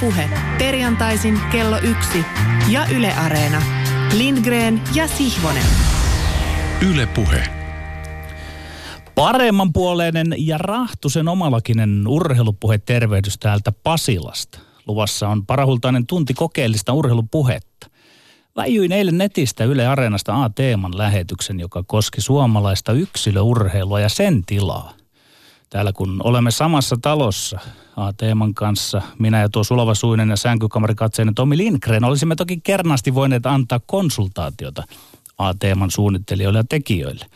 Puhe. Perjantaisin kello yksi ja Yle Areena. Lindgren ja Sihvonen. Yle Puhe. Paremmanpuoleinen ja rahtusen omalakinen urheilupuhe tervehdys täältä Pasilasta. Luvassa on parahultainen tunti kokeellista urheilupuhetta. Väijyin eilen netistä Yle Areenasta A-teeman lähetyksen, joka koski suomalaista yksilöurheilua ja sen tilaa. Täällä kun olemme samassa talossa A-teeman kanssa, minä ja tuo Sulava Suinen ja sänkykamarikatseinen Tomi Lindgren, olisimme toki kernaasti voineet antaa konsultaatiota A-teeman suunnittelijoille ja tekijöille.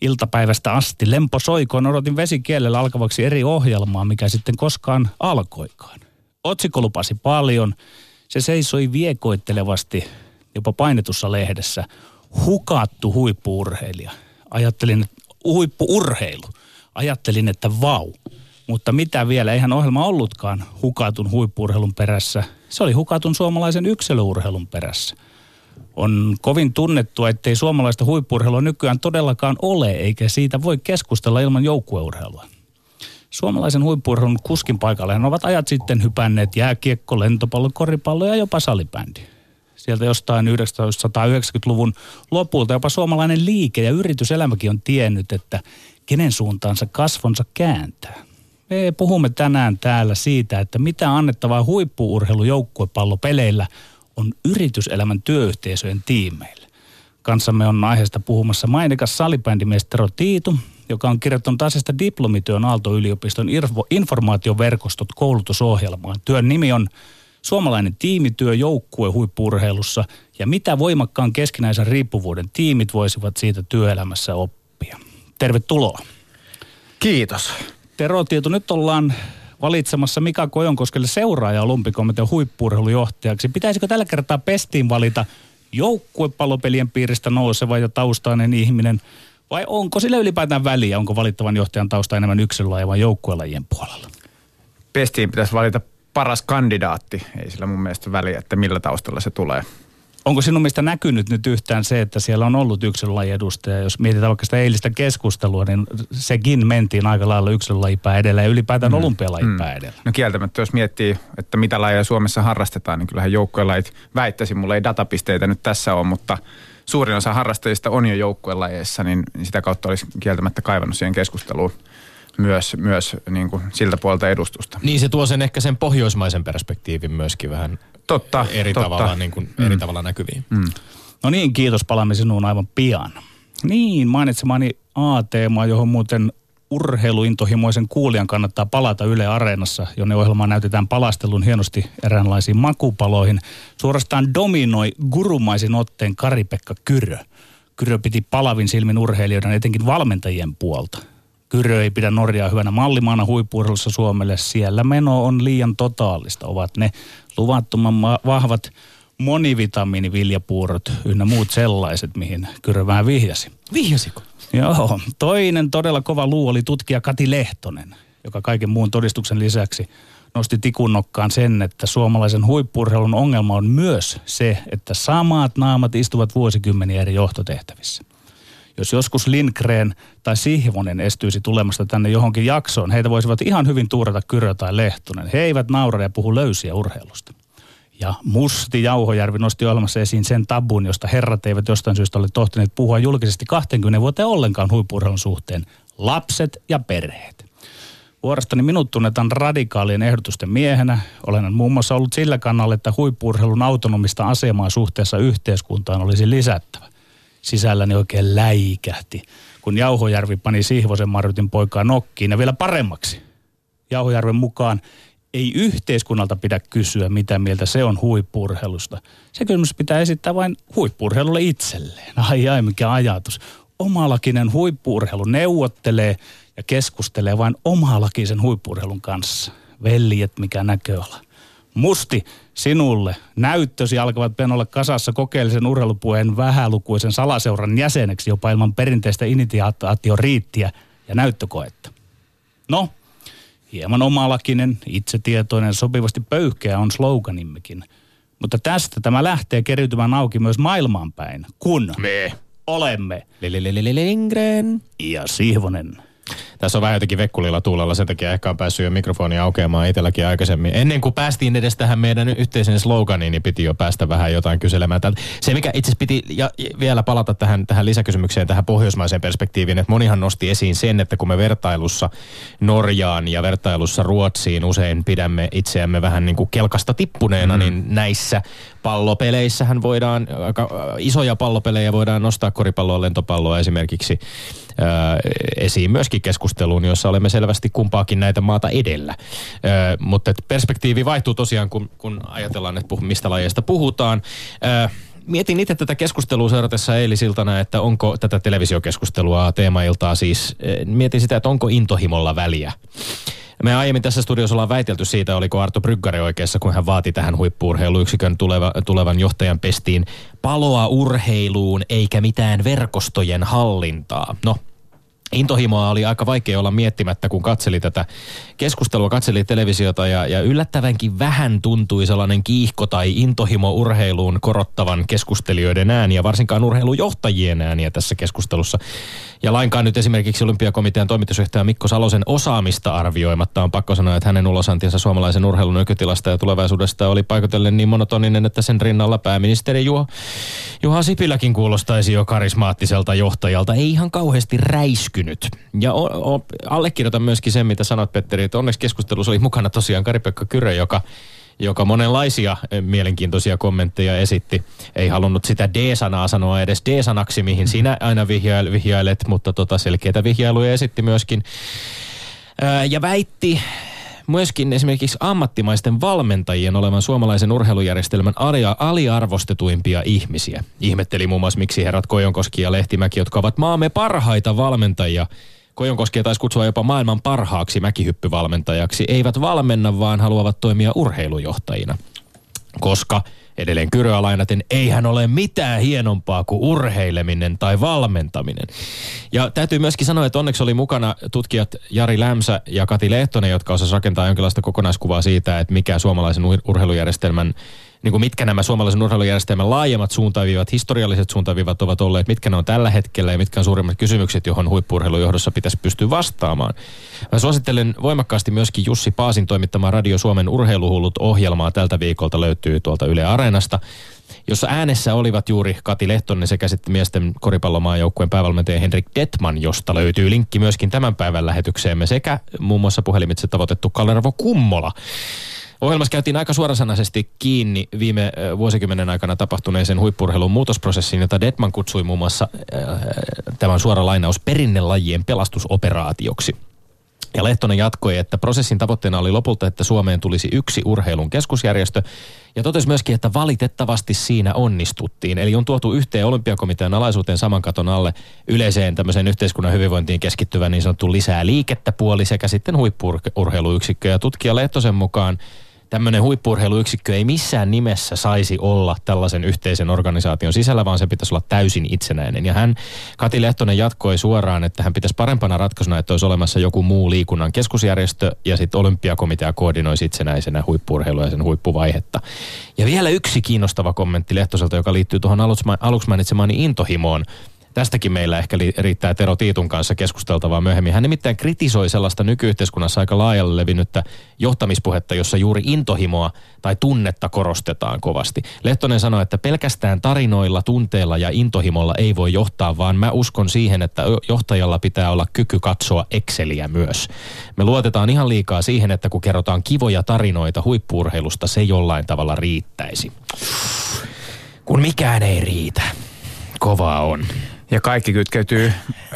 Iltapäivästä asti lempo soikoon odotin vesikielellä alkavaksi eri ohjelmaa, mikä sitten koskaan alkoikaan. Otsikko lupasi paljon. Se seisoi viekoittelevasti jopa painetussa lehdessä. Hukattu huippuurheilija. Ajattelin, että huippuurheilu. Ajattelin, että vau. Mutta mitä vielä, eihän ohjelma ollutkaan hukatun huippuurheilun perässä. Se oli hukatun suomalaisen yksilöurheilun perässä. On kovin tunnettua, ettei suomalaista huippurheilua nykyään todellakaan ole, eikä siitä voi keskustella ilman joukkueurheilua. Suomalaisen huippurheilun kuskin paikalle ovat ajat sitten hypänneet jääkiekko, lentopallo, koripallo ja jopa salibändi. Sieltä jostain 1990-luvun lopulta jopa suomalainen liike- ja yrityselämäkin on tiennyt, että kenen suuntaansa kasvonsa kääntää. Me puhumme tänään täällä siitä, että mitä annettavaa huippuurheilujoukkuepallopeleillä on yrityselämän työyhteisöjen tiimeille. Kanssamme on aiheesta puhumassa mainikas salibändimies Tero Tiitu, joka on kirjoittanut asiasta diplomityön Aalto-yliopiston informaatioverkostot koulutusohjelmaan. Työn nimi on Suomalainen tiimityö joukkue huippurheilussa ja mitä voimakkaan keskinäisen riippuvuuden tiimit voisivat siitä työelämässä oppia. Tervetuloa. Kiitos. Tero Tieto, nyt ollaan valitsemassa Mika Kojonkoskelle seuraaja olympikomitean huippurheilujohtajaksi. Pitäisikö tällä kertaa pestiin valita joukkuepallopelien piiristä nouseva ja taustainen ihminen vai onko sillä ylipäätään väliä, onko valittavan johtajan tausta enemmän yksilölajien vai joukkuelajien puolella? Pestiin pitäisi valita paras kandidaatti. Ei sillä mun mielestä väliä, että millä taustalla se tulee. Onko sinun mielestä näkynyt nyt yhtään se, että siellä on ollut yksilölaji edustaja? Jos mietitään vaikka sitä eilistä keskustelua, niin sekin mentiin aika lailla yksilölajipää edellä ja ylipäätään mm. olympialajipää mm. edellä. No kieltämättä, jos miettii, että mitä lajeja Suomessa harrastetaan, niin kyllähän joukkuelajit väittäisin, mulla ei datapisteitä nyt tässä ole, mutta suurin osa harrastajista on jo joukkuelajeissa, niin sitä kautta olisi kieltämättä kaivannut siihen keskusteluun myös, myös niin kuin siltä puolta edustusta. Niin se tuo sen ehkä sen pohjoismaisen perspektiivin myöskin vähän totta, eri, totta. Tavalla, niin kuin, mm. eri tavalla näkyviin. Mm. No niin, kiitos. Palaamme sinuun aivan pian. Niin, mainitsemani A-teema, johon muuten urheiluintohimoisen kuulijan kannattaa palata Yle Areenassa, jonne ohjelmaa näytetään palastelun hienosti eräänlaisiin makupaloihin. Suorastaan dominoi gurumaisin otteen Kari-Pekka Kyrö. Kyrö piti palavin silmin urheilijoiden, etenkin valmentajien puolta. Kyrö ei pidä Norjaa hyvänä mallimaana huippuurheilussa Suomelle. Siellä meno on liian totaalista. Ovat ne luvattoman vahvat monivitamiiniviljapuurot ynnä muut sellaiset, mihin Kyrö vähän vihjasi. Vihjasiko? Joo. Toinen todella kova luu oli tutkija Kati Lehtonen, joka kaiken muun todistuksen lisäksi nosti tikunnokkaan sen, että suomalaisen huippurheilun ongelma on myös se, että samat naamat istuvat vuosikymmeniä eri johtotehtävissä. Jos joskus Lindgren tai Sihvonen estyisi tulemasta tänne johonkin jaksoon, heitä voisivat ihan hyvin tuurata Kyrö tai Lehtonen. He eivät naura ja puhu löysiä urheilusta. Ja Musti Jauhojärvi nosti ohjelmassa esiin sen tabun, josta herrat eivät jostain syystä ole tohtineet puhua julkisesti 20 vuoteen ollenkaan huippurheilun suhteen. Lapset ja perheet. Vuorostani minut tunnetaan radikaalien ehdotusten miehenä. Olen muun muassa ollut sillä kannalla, että huippurheilun autonomista asemaa suhteessa yhteiskuntaan olisi lisättävä. Sisälläni oikein läikähti, kun Jauhojärvi pani Sihvosen Marjutin poikaa nokkiin ja vielä paremmaksi. Jauhojärven mukaan ei yhteiskunnalta pidä kysyä, mitä mieltä se on huippurheilusta. Se kysymys pitää esittää vain huippurheilulle itselleen. Ai ai, mikä ajatus. Omalakinen huippurheilu neuvottelee ja keskustelee vain omalakisen huippurheilun kanssa. Veljet, mikä näköala. Musti, sinulle näyttösi alkavat penolla kasassa kokeellisen urheilupuheen vähälukuisen salaseuran jäseneksi jopa ilman perinteistä initiaatioriittiä ja näyttökoetta. No, Hieman omalakinen, itsetietoinen, sopivasti pöyhkeä on sloganimmekin. Mutta tästä tämä lähtee keriytymään auki myös maailmaan päin, kun me olemme Lindgren ja Sihvonen. Tässä on vähän jotenkin vekkulilla tuulella, sen takia ehkä on päässyt jo mikrofoni aukeamaan itselläkin aikaisemmin. Ennen kuin päästiin edes tähän meidän yhteisen sloganiin, niin piti jo päästä vähän jotain kyselemään. Tältä. Se, mikä itse asiassa piti ja vielä palata tähän, tähän lisäkysymykseen, tähän pohjoismaiseen perspektiiviin, että monihan nosti esiin sen, että kun me vertailussa Norjaan ja vertailussa Ruotsiin usein pidämme itseämme vähän niin kuin kelkasta tippuneena, mm. niin näissä pallopeleissähän voidaan, aika isoja pallopelejä voidaan nostaa koripalloa, lentopalloa esimerkiksi ää, esiin myöskin keskusteluun, jossa olemme selvästi kumpaakin näitä maata edellä. Ää, mutta perspektiivi vaihtuu tosiaan, kun, kun ajatellaan, että puh, mistä lajeista puhutaan. Ää, mietin itse tätä keskustelua seuratessa eilisiltana, että onko tätä televisiokeskustelua, teemailtaa siis, mietin sitä, että onko intohimolla väliä. Me aiemmin tässä studiossa ollaan väitelty siitä, oliko Arto Bryggari oikeassa, kun hän vaati tähän huippuurheiluyksikön tuleva, tulevan johtajan pestiin paloa urheiluun eikä mitään verkostojen hallintaa. No, Intohimoa oli aika vaikea olla miettimättä, kun katseli tätä keskustelua, katseli televisiota ja, ja yllättävänkin vähän tuntui sellainen kiihko tai intohimo urheiluun korottavan keskustelijoiden ääniä, varsinkaan urheilujohtajien ääniä tässä keskustelussa. Ja lainkaan nyt esimerkiksi Olympiakomitean toimitusjohtaja Mikko Salosen osaamista arvioimatta on pakko sanoa, että hänen ulosantinsa suomalaisen urheilun nykytilasta ja tulevaisuudesta oli paikotellen niin monotoninen, että sen rinnalla pääministeri Juha, Juha Sipiläkin kuulostaisi jo karismaattiselta johtajalta. Ei ihan kauheasti räiskynyt. Ja o, o, allekirjoitan myöskin sen, mitä sanot Petteri, että onneksi keskustelussa oli mukana tosiaan Kari-Pekka Kyrö, joka joka monenlaisia eh, mielenkiintoisia kommentteja esitti. Ei halunnut sitä D-sanaa sanoa edes D-sanaksi, mihin mm-hmm. sinä aina vihjailet, mutta tota selkeitä vihjailuja esitti myöskin. ja väitti myöskin esimerkiksi ammattimaisten valmentajien olevan suomalaisen urheilujärjestelmän alia, aliarvostetuimpia ihmisiä. Ihmetteli muun muassa, miksi herrat Kojonkoski ja Lehtimäki, jotka ovat maamme parhaita valmentajia, Kojonkoskia taisi kutsua jopa maailman parhaaksi mäkihyppyvalmentajaksi, eivät valmenna, vaan haluavat toimia urheilujohtajina. Koska edelleen Kyröä lainaten, eihän ole mitään hienompaa kuin urheileminen tai valmentaminen. Ja täytyy myöskin sanoa, että onneksi oli mukana tutkijat Jari Lämsä ja Kati Lehtonen, jotka osasivat rakentaa jonkinlaista kokonaiskuvaa siitä, että mikä suomalaisen urheilujärjestelmän niin kuin mitkä nämä suomalaisen urheilujärjestelmän laajemmat suuntaviivat, historialliset suuntaviivat ovat olleet, mitkä ne on tällä hetkellä ja mitkä on suurimmat kysymykset, johon huippuurheilujohdossa pitäisi pystyä vastaamaan. Mä suosittelen voimakkaasti myöskin Jussi Paasin toimittamaa Radio Suomen urheiluhullut ohjelmaa tältä viikolta löytyy tuolta Yle Areenasta jossa äänessä olivat juuri Kati Lehtonen sekä sitten miesten koripallomaajoukkueen päävalmentaja Henrik Detman, josta löytyy linkki myöskin tämän päivän lähetykseemme sekä muun muassa puhelimitse tavoitettu Kalervo Kummola. Ohjelmassa käytiin aika suorasanaisesti kiinni viime vuosikymmenen aikana tapahtuneeseen huippurheilun muutosprosessiin, jota Detman kutsui muun muassa äh, tämän suora lainaus perinnelajien pelastusoperaatioksi. Ja Lehtonen jatkoi, että prosessin tavoitteena oli lopulta, että Suomeen tulisi yksi urheilun keskusjärjestö. Ja totesi myöskin, että valitettavasti siinä onnistuttiin. Eli on tuotu yhteen olympiakomitean alaisuuteen saman katon alle yleiseen tämmöiseen yhteiskunnan hyvinvointiin keskittyvä niin sanottu lisää liikettä puoli sekä sitten huippurheiluyksikkö. Ja tutkija Lehtosen mukaan tämmöinen huippurheiluyksikkö ei missään nimessä saisi olla tällaisen yhteisen organisaation sisällä, vaan se pitäisi olla täysin itsenäinen. Ja hän, Kati Lehtonen jatkoi suoraan, että hän pitäisi parempana ratkaisuna, että olisi olemassa joku muu liikunnan keskusjärjestö ja sitten olympiakomitea koordinoisi itsenäisenä huippurheilua ja sen huippuvaihetta. Ja vielä yksi kiinnostava kommentti Lehtoselta, joka liittyy tuohon aluksi mainitsemaani intohimoon. Tästäkin meillä ehkä riittää Tero Tiitun kanssa keskusteltavaa myöhemmin. Hän nimittäin kritisoi sellaista nykyyhteiskunnassa aika laajalle levinnyttä johtamispuhetta, jossa juuri intohimoa tai tunnetta korostetaan kovasti. Lehtonen sanoi, että pelkästään tarinoilla, tunteella ja intohimolla ei voi johtaa, vaan mä uskon siihen, että johtajalla pitää olla kyky katsoa Exceliä myös. Me luotetaan ihan liikaa siihen, että kun kerrotaan kivoja tarinoita huippuurheilusta, se jollain tavalla riittäisi. Kun mikään ei riitä. Kovaa on. Ja kaikki kytkeytyy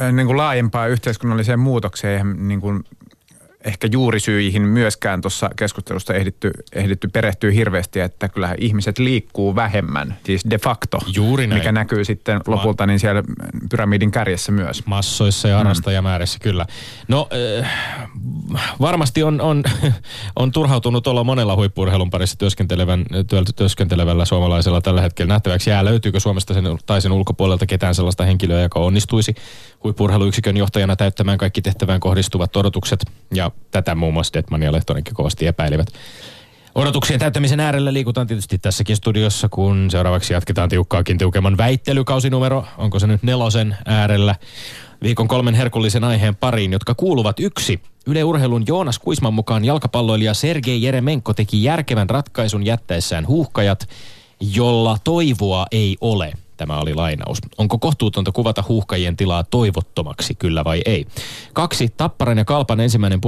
äh, niin kuin laajempaan yhteiskunnalliseen muutokseen, niin kuin ehkä juurisyihin myöskään tuossa keskustelusta ehditty, ehditty perehtyä hirveästi, että kyllähän ihmiset liikkuu vähemmän, siis de facto. Juuri näin. Mikä näkyy sitten lopulta niin siellä pyramidin kärjessä myös. Massoissa ja harrastajamäärissä, mm. kyllä. No äh, varmasti on, on, on turhautunut olla monella huippurheilun parissa työskentelevän, työskentelevällä suomalaisella tällä hetkellä nähtäväksi jää. Löytyykö Suomesta sen, tai sen ulkopuolelta ketään sellaista henkilöä, joka onnistuisi huippurheiluyksikön johtajana täyttämään kaikki tehtävään kohdistuvat odotukset ja tätä muun muassa Detman ja Lehtonenkin kovasti epäilivät. Odotuksien täyttämisen äärellä liikutaan tietysti tässäkin studiossa, kun seuraavaksi jatketaan tiukkaakin tiukemman väittelykausinumero. Onko se nyt nelosen äärellä? viikon kolmen herkullisen aiheen pariin, jotka kuuluvat yksi. Yle Urheilun Joonas Kuisman mukaan jalkapalloilija Sergei Jeremenko teki järkevän ratkaisun jättäessään huuhkajat, jolla toivoa ei ole. Tämä oli lainaus. Onko kohtuutonta kuvata huuhkajien tilaa toivottomaksi, kyllä vai ei? Kaksi. Tapparan ja Kalpan ensimmäinen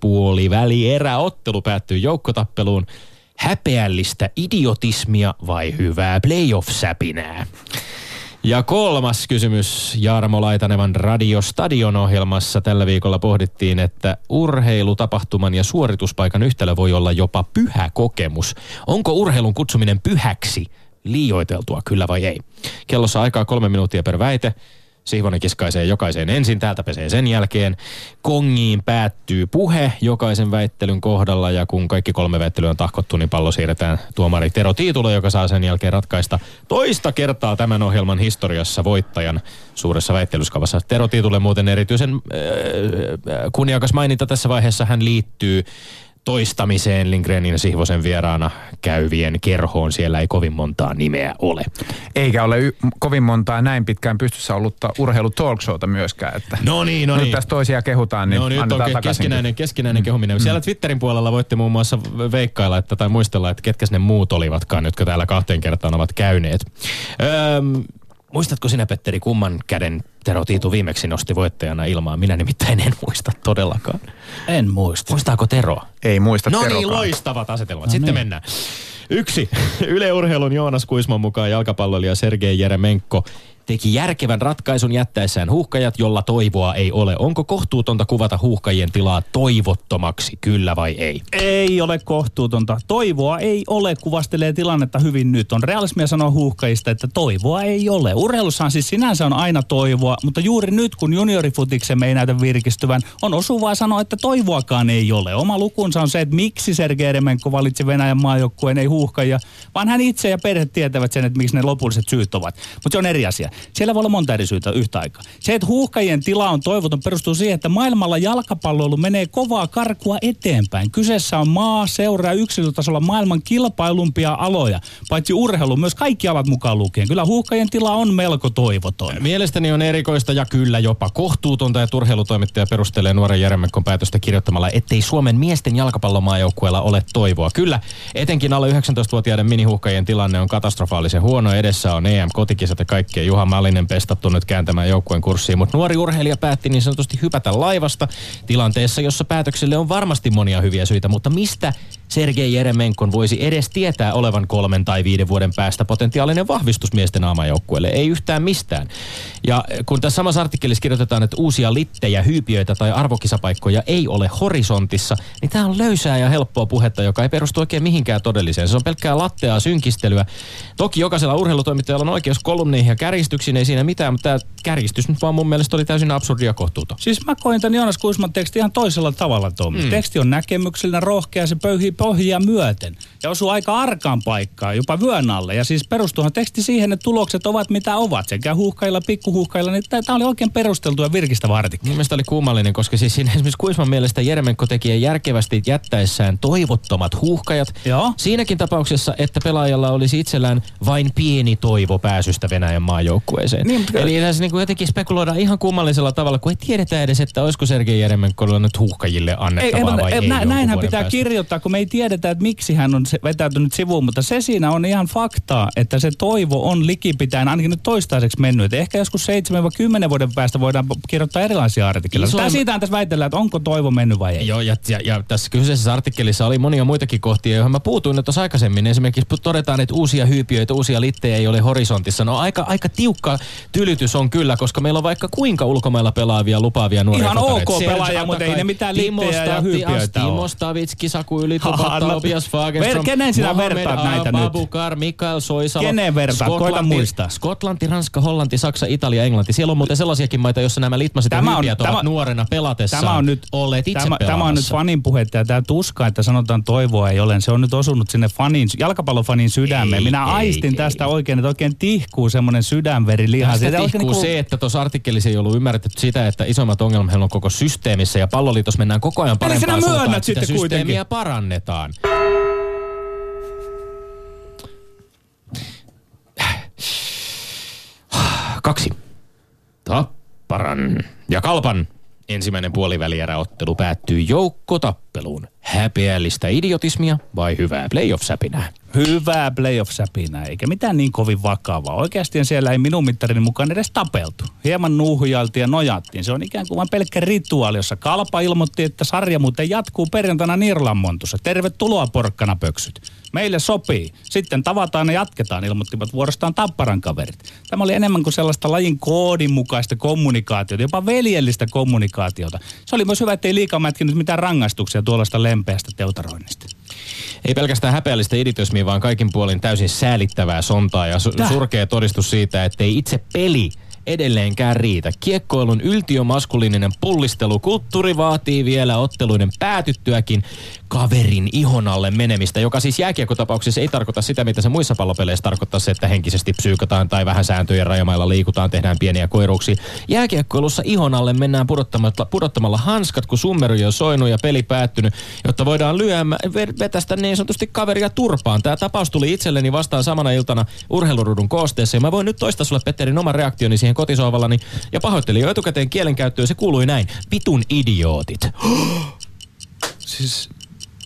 puoliväli ottelu päättyy joukkotappeluun. Häpeällistä idiotismia vai hyvää playoff-säpinää? Ja kolmas kysymys Jarmo Laitanevan Radio Stadion ohjelmassa tällä viikolla pohdittiin, että urheilutapahtuman ja suorituspaikan yhtälö voi olla jopa pyhä kokemus. Onko urheilun kutsuminen pyhäksi liioiteltua, kyllä vai ei? Kellossa aikaa kolme minuuttia per väite. Sihvonen kiskaisee jokaiseen ensin, täältä pesee sen jälkeen. Kongiin päättyy puhe jokaisen väittelyn kohdalla ja kun kaikki kolme väittelyä on tahkottu, niin pallo siirretään tuomari Tero Tiitulo, joka saa sen jälkeen ratkaista toista kertaa tämän ohjelman historiassa voittajan suuressa väittelyskavassa. Tero Tiitulle muuten erityisen äh, kunniakas maininta tässä vaiheessa. Hän liittyy toistamiseen Lindgrenin Sihvosen vieraana käyvien kerhoon. Siellä ei kovin montaa nimeä ole. Eikä ole y- kovin montaa näin pitkään pystyssä ollutta urheilu talkshowta myöskään. Että no niin, no nyt niin. tässä toisia kehutaan, niin no nyt on keskinäinen, keskinäinen kehuminen. Mm. Siellä Twitterin puolella voitte muun muassa veikkailla että, tai muistella, että ketkä ne muut olivatkaan, jotka täällä kahteen kertaan ovat käyneet. Öö, Muistatko sinä, Petteri, kumman käden Tero Tiitu viimeksi nosti voittajana ilmaan? Minä nimittäin en muista todellakaan. En muista. Muistaako Tero? Ei muista No Terokaan. niin, loistavat asetelmat. No Sitten niin. mennään. Yksi. Yle Urheilun Joonas Kuisman mukaan jalkapalloilija Sergei Jeremenko teki järkevän ratkaisun jättäessään huuhkajat, jolla toivoa ei ole. Onko kohtuutonta kuvata huuhkajien tilaa toivottomaksi, kyllä vai ei? Ei ole kohtuutonta. Toivoa ei ole, kuvastelee tilannetta hyvin nyt. On realismia sanoa huuhkajista, että toivoa ei ole. Urheilussahan siis sinänsä on aina toivoa, mutta juuri nyt, kun juniorifutiksemme ei näytä virkistyvän, on osuvaa sanoa, että toivoakaan ei ole. Oma lukunsa on se, että miksi Sergei Eremenko valitsi Venäjän maajoukkueen, ei huuhkajia, vaan hän itse ja perhe tietävät sen, että miksi ne lopulliset syyt ovat. Mutta se on eri asia. Siellä voi olla monta eri syytä yhtä aikaa. Se, että huuhkajien tila on toivoton, perustuu siihen, että maailmalla jalkapalloilu menee kovaa karkua eteenpäin. Kyseessä on maa, seuraa yksilötasolla maailman kilpailumpia aloja. Paitsi urheilu, myös kaikki alat mukaan lukien. Kyllä huuhkajien tila on melko toivoton. Mielestäni on erikoista ja kyllä jopa kohtuutonta, että urheilutoimittaja perustelee nuoren Jeremekon päätöstä kirjoittamalla, ettei Suomen miesten jalkapallomaajoukkueella ole toivoa. Kyllä, etenkin alle 19-vuotiaiden minihuhkajien tilanne on katastrofaalisen huono. Edessä on EM-kotikisat ja kaikkea. Juha Malinen pestattu nyt kääntämään joukkueen kurssiin, mutta nuori urheilija päätti niin sanotusti hypätä laivasta tilanteessa, jossa päätökselle on varmasti monia hyviä syitä, mutta mistä Sergei Jeremenkon voisi edes tietää olevan kolmen tai viiden vuoden päästä potentiaalinen vahvistus miesten aamajoukkueelle? Ei yhtään mistään. Ja kun tässä samassa artikkelissa kirjoitetaan, että uusia littejä, hyypiöitä tai arvokisapaikkoja ei ole horisontissa, niin tämä on löysää ja helppoa puhetta, joka ei perustu oikein mihinkään todelliseen. Se on pelkkää latteaa synkistelyä. Toki jokaisella urheilutoimittajalla on oikeus kolumneihin ja kärjistyksiin, ei siinä mitään, mutta tämä kärjistys nyt vaan mun mielestä oli täysin absurdi ja kohtuuton. Siis mä koin tämän Joonas Kuisman teksti ihan toisella tavalla, Tommi. Mm. Teksti on näkemyksellinen, rohkea, se pöyhii pohjia myöten. Ja osuu aika arkaan paikkaan, jopa vyön alle. Ja siis perustuuhan teksti siihen, että tulokset ovat mitä ovat. Sekä huuhkailla, pikkuhuuhkailla, niin tämä oli oikein perusteltu ja virkistävä artikkeli. Mielestäni oli kummallinen, koska siis siinä esimerkiksi Kuisman mielestä Jeremenko teki järkevästi jättäessään toivottomat huuhkajat. Joo. Siinäkin tapauksessa, että pelaajalla olisi itsellään vain pieni toivo pääsystä Venäjän maajoukkueeseen. Niin, mutta- Eli tässä niin kuin jotenkin spekuloidaan ihan kummallisella tavalla, kun ei tiedetä edes, että olisiko Sergei Jeremenkolla nyt huuhkajille annettavaa vai ei. nä, jonkun näinhän vuoden pitää päästä. kirjoittaa, kun me ei tiedetä, että miksi hän on vetäytynyt sivuun, mutta se siinä on ihan faktaa, että se toivo on likipitäen ainakin nyt toistaiseksi mennyt. Et ehkä joskus 7-10 vuoden päästä voidaan kirjoittaa erilaisia artikkeleita. Isoin- siitähän tässä väitellään, että onko toivo mennyt vai ei. Joo, ja, ja, ja tässä kyseisessä artikkelissa oli monia muitakin kohtia, joihin mä puutuin nyt tuossa aikaisemmin. Esimerkiksi todetaan, että uusia hyypiöitä, uusia littejä ei ole horisontissa. No aika, aika tiukka tylytys on kyllä, koska meillä on vaikka kuinka ulkomailla pelaavia, lupaavia nuoria Ihan kotareita. ok pelaajia, mutta ei ne mitään Timo littejä ja hyypiöitä Timo. Stavitski, Saku Yli, No, Tobias Fagerström, ver- kenen sinä Mohamed vertaat näitä nyt? Abubakar, Mikael Soisalo. Kenen vertaat? Koita muistaa. Skotlanti, Ranska, Hollanti, Saksa, Italia, Englanti. Siellä on muuten sellaisiakin maita, joissa nämä litmaset ja Tämä on- ovat tämä- nuorena pelatessaan Tämä on nyt, olleet itse tämä, tämä on nyt fanin puhetta ja tämä tuska, että sanotaan toivoa ei ole. Se on nyt osunut sinne fanin, jalkapallofanin sydämeen. Ei, Minä ei, aistin ei. tästä oikein, että oikein tihkuu semmoinen sydänveri liha. Tästä tihkuu oikein se, että tuossa artikkelissa ei ollut ymmärretty sitä, että isommat ongelmat on koko systeemissä ja palloliitos mennään koko ajan parempaan suuntaan, että systeemiä parannetaan. Kaksi. Tapparan ja Kalpan ensimmäinen puolivälieräottelu päättyy joukkotappeluun. Häpeällistä idiotismia vai hyvää playoff-säpinää? Hyvää playoff-säpinää, eikä mitään niin kovin vakavaa. Oikeasti siellä ei minun mittarini mukaan edes tapeltu. Hieman nuuhujaltiin ja nojattiin. Se on ikään kuin vain pelkkä rituaali, jossa Kalpa ilmoitti, että sarja muuten jatkuu perjantaina Nirlanmontussa. Tervetuloa porkkana pöksyt. Meille sopii. Sitten tavataan ja jatketaan, ilmoittivat vuorostaan Tapparan kaverit. Tämä oli enemmän kuin sellaista lajin koodin mukaista kommunikaatiota, jopa veljellistä kommunikaatiota. Se oli myös hyvä, ettei liikaa mätkinyt mitään rangaistuksia tuollaista lempeästä teutaroinnista. Ei pelkästään häpeällistä iditismiä, vaan kaikin puolin täysin säälittävää sontaa ja su- surkea todistus siitä, että ei itse peli edelleenkään riitä. Kiekkoilun yltiomaskuliininen pullistelu-kulttuuri vaatii vielä otteluiden päätyttyäkin kaverin ihon alle menemistä, joka siis jääkiekkotapauksessa ei tarkoita sitä, mitä se muissa pallopeleissä tarkoittaa se, että henkisesti psyykataan tai vähän sääntöjen rajamailla liikutaan, tehdään pieniä koiruuksia. Jääkiekkoilussa ihon alle mennään pudottamalla, pudottamalla hanskat, kun summeri on soinut ja peli päättynyt, jotta voidaan lyömä, vetästä niin sanotusti kaveria turpaan. Tämä tapaus tuli itselleni vastaan samana iltana urheilurudun koosteessa ja mä voin nyt toistaa sulle Petterin oman reaktioni siihen kotisohvallani ja pahoittelin jo etukäteen kielenkäyttöön. Se kuului näin. Vitun idiootit. Siis...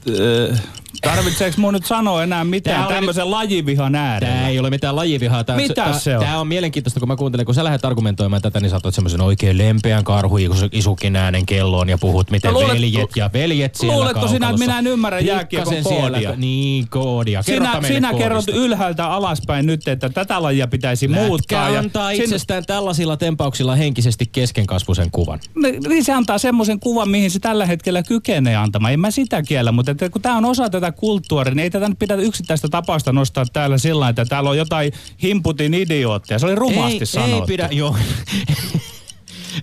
Äh, tarvitseeko mun nyt sanoa enää Tää mitään oli tämmöisen lajivihan äärellä? Tämä ei ole mitään lajivihaa. Tää, Mitä tää, se on? Tämä on mielenkiintoista, kun mä kuuntelen, kun sä lähdet argumentoimaan tätä, niin sä otat semmoisen oikein lempeän karhu isukin äänen kelloon ja puhut, miten No luulet- veljet ja veljet siellä Luuletko sinä, että minä en ymmärrä jääkiekon Pikkasen siellä- koodia? Niin, koodia. Kerropa Sinä, sinä koodista. kerrot ylhäältä alaspäin nyt, että tätä lajia pitäisi Lätkä muuttaa. ja antaa sin- itsestään tällaisilla tempauksilla henkisesti keskenkasvuisen kuvan. Niin se antaa semmoisen kuvan, mihin se tällä hetkellä kykenee antamaan. En mä sitä kiellä, mutta että kun tämä on osa tätä kulttuuria, niin ei tätä nyt pidä yksittäistä tapausta nostaa täällä sillä että täällä on jotain himputin idiootteja. Se oli rumasti ei, sanottu. Ei pidä, joo.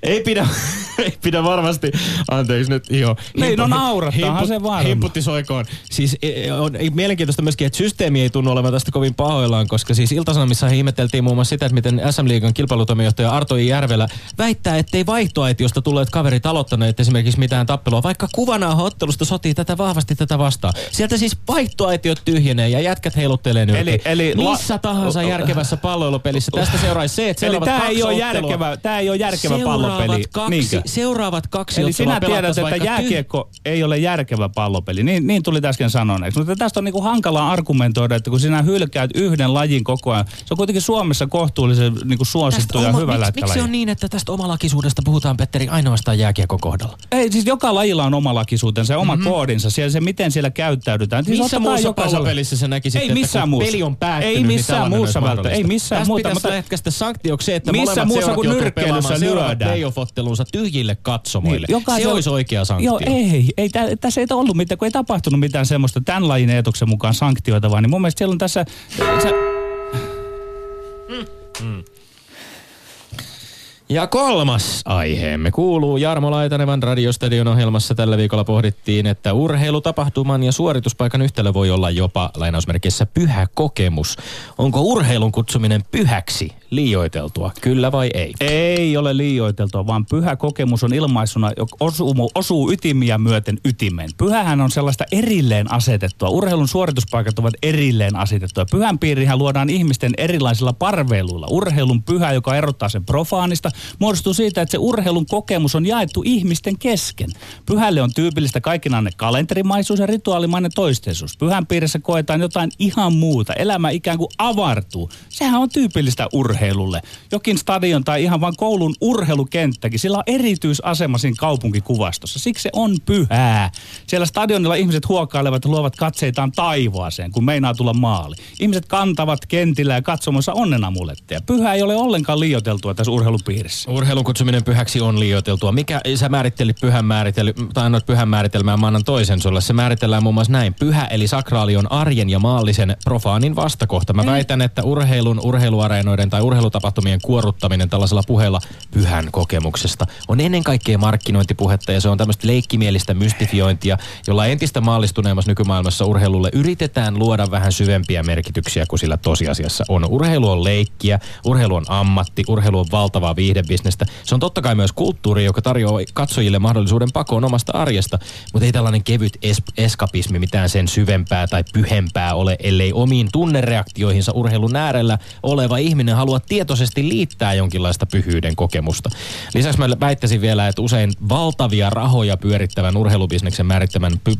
ei pidä, ei pidä varmasti, anteeksi nyt, joo. Niin, no naurattaahan se varma. Himputti soikoon. Siis e, on ei, mielenkiintoista myöskin, että systeemi ei tunnu olevan tästä kovin pahoillaan, koska siis Iltasanomissa ihmeteltiin muun muassa sitä, että miten SM Liigan kilpailutoimijohtaja Arto I. Järvelä väittää, ettei vaihtoaitiosta tulleet kaverit aloittaneet esimerkiksi mitään tappelua, vaikka kuvana ottelusta sotii tätä vahvasti tätä vastaan. Sieltä siis vaihtoaitiot tyhjenee ja jätkät heiluttelee nyt. Eli- eli la- Missä tahansa järkevässä palloilupelissä tästä seuraisi se, että Eli tämä ei, ole järkevä, tää ei ole järkevä pallopeli. Kaksi, Niinkö? seuraavat kaksi Eli sinä tiedät, että jääkiekko ei ole järkevä pallopeli. Niin, niin tuli äsken sanoneeksi. Mutta tästä on niinku hankalaa argumentoida, että kun sinä hylkäät yhden lajin koko ajan, se on kuitenkin Suomessa kohtuullisen niinku suosittu ja oma- hyvä miksi, miksi se on niin, että tästä omalakisuudesta puhutaan, Petteri, ainoastaan jääkiekon kohdalla? Ei, siis joka lajilla on oma lakisuutensa ja oma mm-hmm. koodinsa. Siellä se, miten siellä käyttäydytään. Siis Missä muussa jokaisella- pallopelissä sä näkisit, Ei että missään muussa. peli on päättynyt, Ei niin missään tällainen muussa välttämättä. Ei missään Tästä muuta, pitäisi mutta- lätkästä sanktioksi, että Missä muussa kuin nyrkkeilyssä lyödään? Playoff-ottelunsa tyhjille katsomoille. Niin, jokaisella- Se olisi oikea sanktio. Joo, ei. ei tä, tässä ei ollut mitään, kun ei tapahtunut mitään semmoista tämän lajin eetoksen mukaan sanktioita, vaan niin mun mielestä siellä on tässä... Se, Ja kolmas aiheemme kuuluu Jarmo Laitanevan radiostadion ohjelmassa. Tällä viikolla pohdittiin, että urheilutapahtuman ja suorituspaikan yhtälö voi olla jopa lainausmerkissä pyhä kokemus. Onko urheilun kutsuminen pyhäksi liioiteltua, kyllä vai ei? ei ole liioiteltua, vaan pyhä kokemus on ilmaisuna, joka osuu, osuu ytimiä myöten ytimeen. Pyhähän on sellaista erilleen asetettua. Urheilun suorituspaikat ovat erilleen asetettua. Pyhän piirihän luodaan ihmisten erilaisilla parveiluilla. Urheilun pyhä, joka erottaa sen profaanista, muodostuu siitä, että se urheilun kokemus on jaettu ihmisten kesken. Pyhälle on tyypillistä kaikinainen kalenterimaisuus ja rituaalimainen toisteisuus. Pyhän piirissä koetaan jotain ihan muuta. Elämä ikään kuin avartuu. Sehän on tyypillistä urheilulle. Jokin stadion tai ihan vain koulun urheilukenttäkin, sillä on erityisasema siinä kaupunkikuvastossa. Siksi se on pyhää. Siellä stadionilla ihmiset huokailevat ja luovat katseitaan taivaaseen, kun meinaa tulla maali. Ihmiset kantavat kentillä ja katsomassa onnenamuletteja. Pyhä ei ole ollenkaan liioteltua tässä urheilupiirissä. Urheilun kutsuminen pyhäksi on liioiteltua. Mikä sä määrittelit pyhän määrittely, tai annoit pyhän määritelmää, mä annan toisen sulle. Se määritellään muun muassa näin. Pyhä eli sakraali on arjen ja maallisen profaanin vastakohta. Mä väitän, että urheilun, urheiluareenoiden tai urheilutapahtumien kuorruttaminen tällaisella puheella pyhän kokemuksesta on ennen kaikkea markkinointipuhetta ja se on tämmöistä leikkimielistä mystifiointia, jolla entistä maallistuneemmassa nykymaailmassa urheilulle yritetään luoda vähän syvempiä merkityksiä kuin sillä tosiasiassa on. Urheilu on leikkiä, urheilu on ammatti, urheilu on valtavaa viihdebisnestä. Se on totta kai myös kulttuuri, joka tarjoaa katsojille mahdollisuuden pakoon omasta arjesta, mutta ei tällainen kevyt es- eskapismi mitään sen syvempää tai pyhempää ole, ellei omiin tunnereaktioihinsa urheilun äärellä oleva ihminen halua tietoisesti liittää jonkinlaista pyhyyden kokemusta. Lisäksi mä väittäisin vielä, että usein valtavia rahoja pyörittävän urheilubisneksen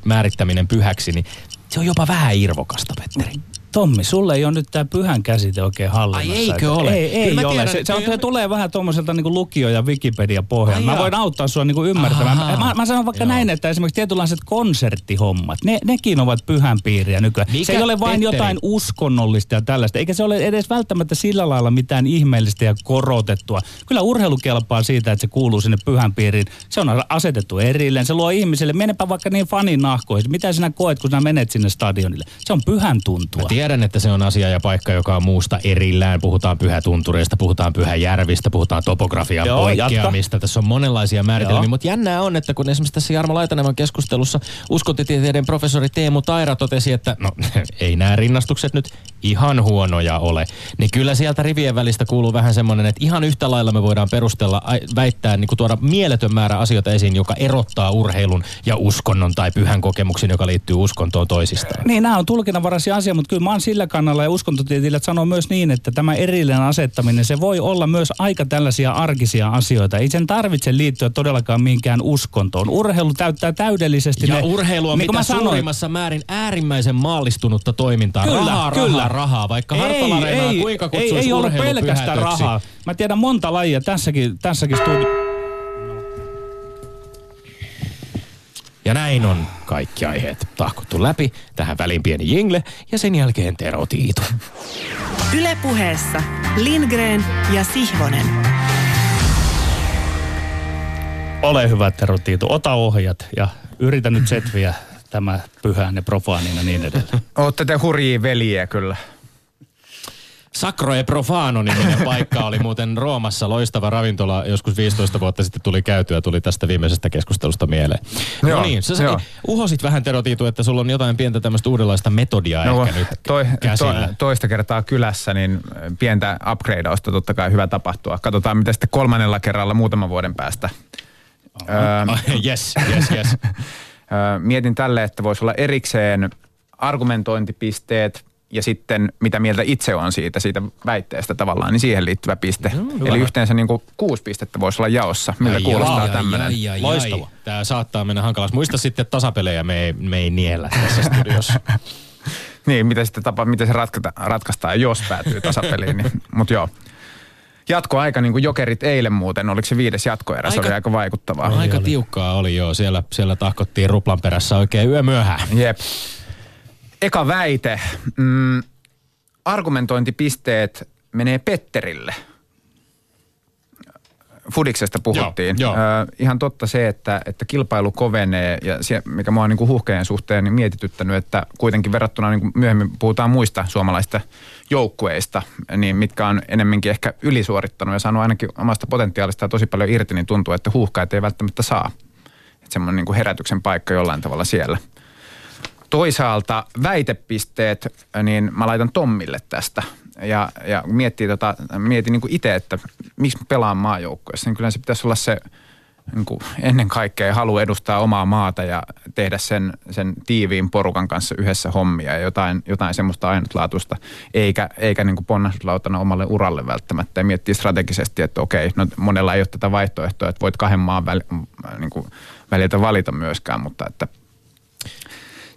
määrittäminen pyhäksi, niin se on jopa vähän irvokasta, Petteri. Tommi, sulle ei ole nyt tämä pyhän käsite oikein hallinnassa. Ai, eikö ole? Ei, ei Kyllä ole. tiedän, se, se, on, se tulee vähän tuommoiselta niin lukio- ja Wikipedia-pohjalta. Mä voin auttaa sua niin ymmärtämään. Mä, mä sanon vaikka Joo. näin, että esimerkiksi tietynlaiset konserttihommat, ne, nekin ovat pyhän piiriä nykyään. Mikä, se ei ole vain Petteri? jotain uskonnollista ja tällaista, eikä se ole edes välttämättä sillä lailla mitään ihmeellistä ja korotettua. Kyllä urheilu kelpaa siitä, että se kuuluu sinne pyhän piiriin. Se on asetettu erilleen, se luo ihmisille, menepä vaikka niin fanin nahkoihin. Mitä sinä koet, kun sinä menet sinne stadionille? Se on pyhän tuntua. Tiedän, että se on asia ja paikka, joka on muusta erillään. Puhutaan pyhätuntureista, puhutaan pyhäjärvistä, puhutaan topografian Joo, poikkeamista. Tässä on monenlaisia määritelmiä, Joo. mutta jännää on, että kun esimerkiksi tässä Jarmo Laitanevan keskustelussa uskontitieteiden professori Teemu Taira totesi, että no ei nämä rinnastukset nyt ihan huonoja ole, niin kyllä sieltä rivien välistä kuuluu vähän semmoinen, että ihan yhtä lailla me voidaan perustella, väittää, niin kuin tuoda mieletön määrä asioita esiin, joka erottaa urheilun ja uskonnon tai pyhän kokemuksen, joka liittyy uskontoon toisistaan. Niin, nämä on tulkinnanvaraisia asia, mutta kyllä mä oon sillä kannalla ja uskontotieteilijät sanoo myös niin, että tämä erillinen asettaminen, se voi olla myös aika tällaisia arkisia asioita. Ei sen tarvitse liittyä todellakaan mihinkään uskontoon. Urheilu täyttää täydellisesti Ja ne, urheilu on niin mitä mä sanoin, suurimmassa määrin äärimmäisen maallistunut toimintaa. Kyllä, rahaa, kyllä. rahaa, rahaa. Vaikka Hartwall Areenaa kuinka ei, kutsuisi ei ollut pelkästään rahaa. Mä tiedän monta lajia tässäkin, tässäkin studi- Ja näin on kaikki aiheet tahkottu läpi. Tähän väliin pieni jingle ja sen jälkeen Tero Tiitu. Ylepuheessa Lindgren ja Sihvonen. Ole hyvä, Tero Tiitu. Ota ohjat ja yritä nyt setviä tämä pyhään ja profaaniin ja niin edelleen. Ootte te hurjia veljiä kyllä. Sacro e Profano niminen paikka oli muuten Roomassa loistava ravintola. Joskus 15 vuotta sitten tuli käytyä, tuli tästä viimeisestä keskustelusta mieleen. Joo, no niin, sä joo. uhosit vähän Tero Tiitu, että sulla on jotain pientä tämmöistä uudenlaista metodiaa No, ehkä nyt toi, to, käsillä. toista kertaa kylässä, niin pientä upgradeausta totta kai hyvä tapahtua. Katsotaan, mitä sitten kolmannella kerralla muutaman vuoden päästä. Öö, Ai, yes, yes, yes. öö, mietin tälle, että voisi olla erikseen argumentointipisteet ja sitten mitä mieltä itse on siitä, siitä väitteestä tavallaan, niin siihen liittyvä piste. Eli yhteensä niin kuin kuusi pistettä voisi olla jaossa. Miltä Ai, kuulostaa tämmöinen? Loistava. Tämä saattaa mennä hankalaksi. Muista sitten, että tasapelejä me ei, me ei niellä tässä studiossa. Niin, miten, sitten tapa, miten se ratkata, ratkaistaan, jos päätyy tasapeliin. niin, Mutta joo. Jatkoaika, niin kuin jokerit eilen muuten, oliko se viides jatkoerä, se oli aika vaikuttavaa. Aika tiukkaa oli joo. Siellä, siellä tahkottiin ruplan perässä oikein yömyöhään. Jep. Eka väite. Mm, argumentointipisteet menee Petterille. Fudiksesta puhuttiin. Joo, joo. Ö, ihan totta se, että, että kilpailu kovenee ja se, mikä mua on niin huhkeen suhteen niin mietityttänyt, että kuitenkin verrattuna niin kuin myöhemmin puhutaan muista suomalaista joukkueista, niin mitkä on enemmänkin ehkä ylisuorittanut ja saanut ainakin omasta potentiaalista tosi paljon irti, niin tuntuu, että huuhkaita ei välttämättä saa. Että semmoinen niin kuin herätyksen paikka jollain tavalla siellä. Toisaalta väitepisteet, niin mä laitan Tommille tästä. Ja, ja miettii tota, mietin niin itse, että miksi mä pelaan maajoukkueessa, niin kyllä se pitäisi olla se niin kuin ennen kaikkea halu edustaa omaa maata ja tehdä sen, sen tiiviin porukan kanssa yhdessä hommia. Ja jotain, jotain semmoista ainutlaatuista, eikä, eikä niin ponnahduslautana omalle uralle välttämättä. Ja miettiä strategisesti, että okei, no monella ei ole tätä vaihtoehtoa, että voit kahden maan väl, niin kuin väliltä valita myöskään, mutta että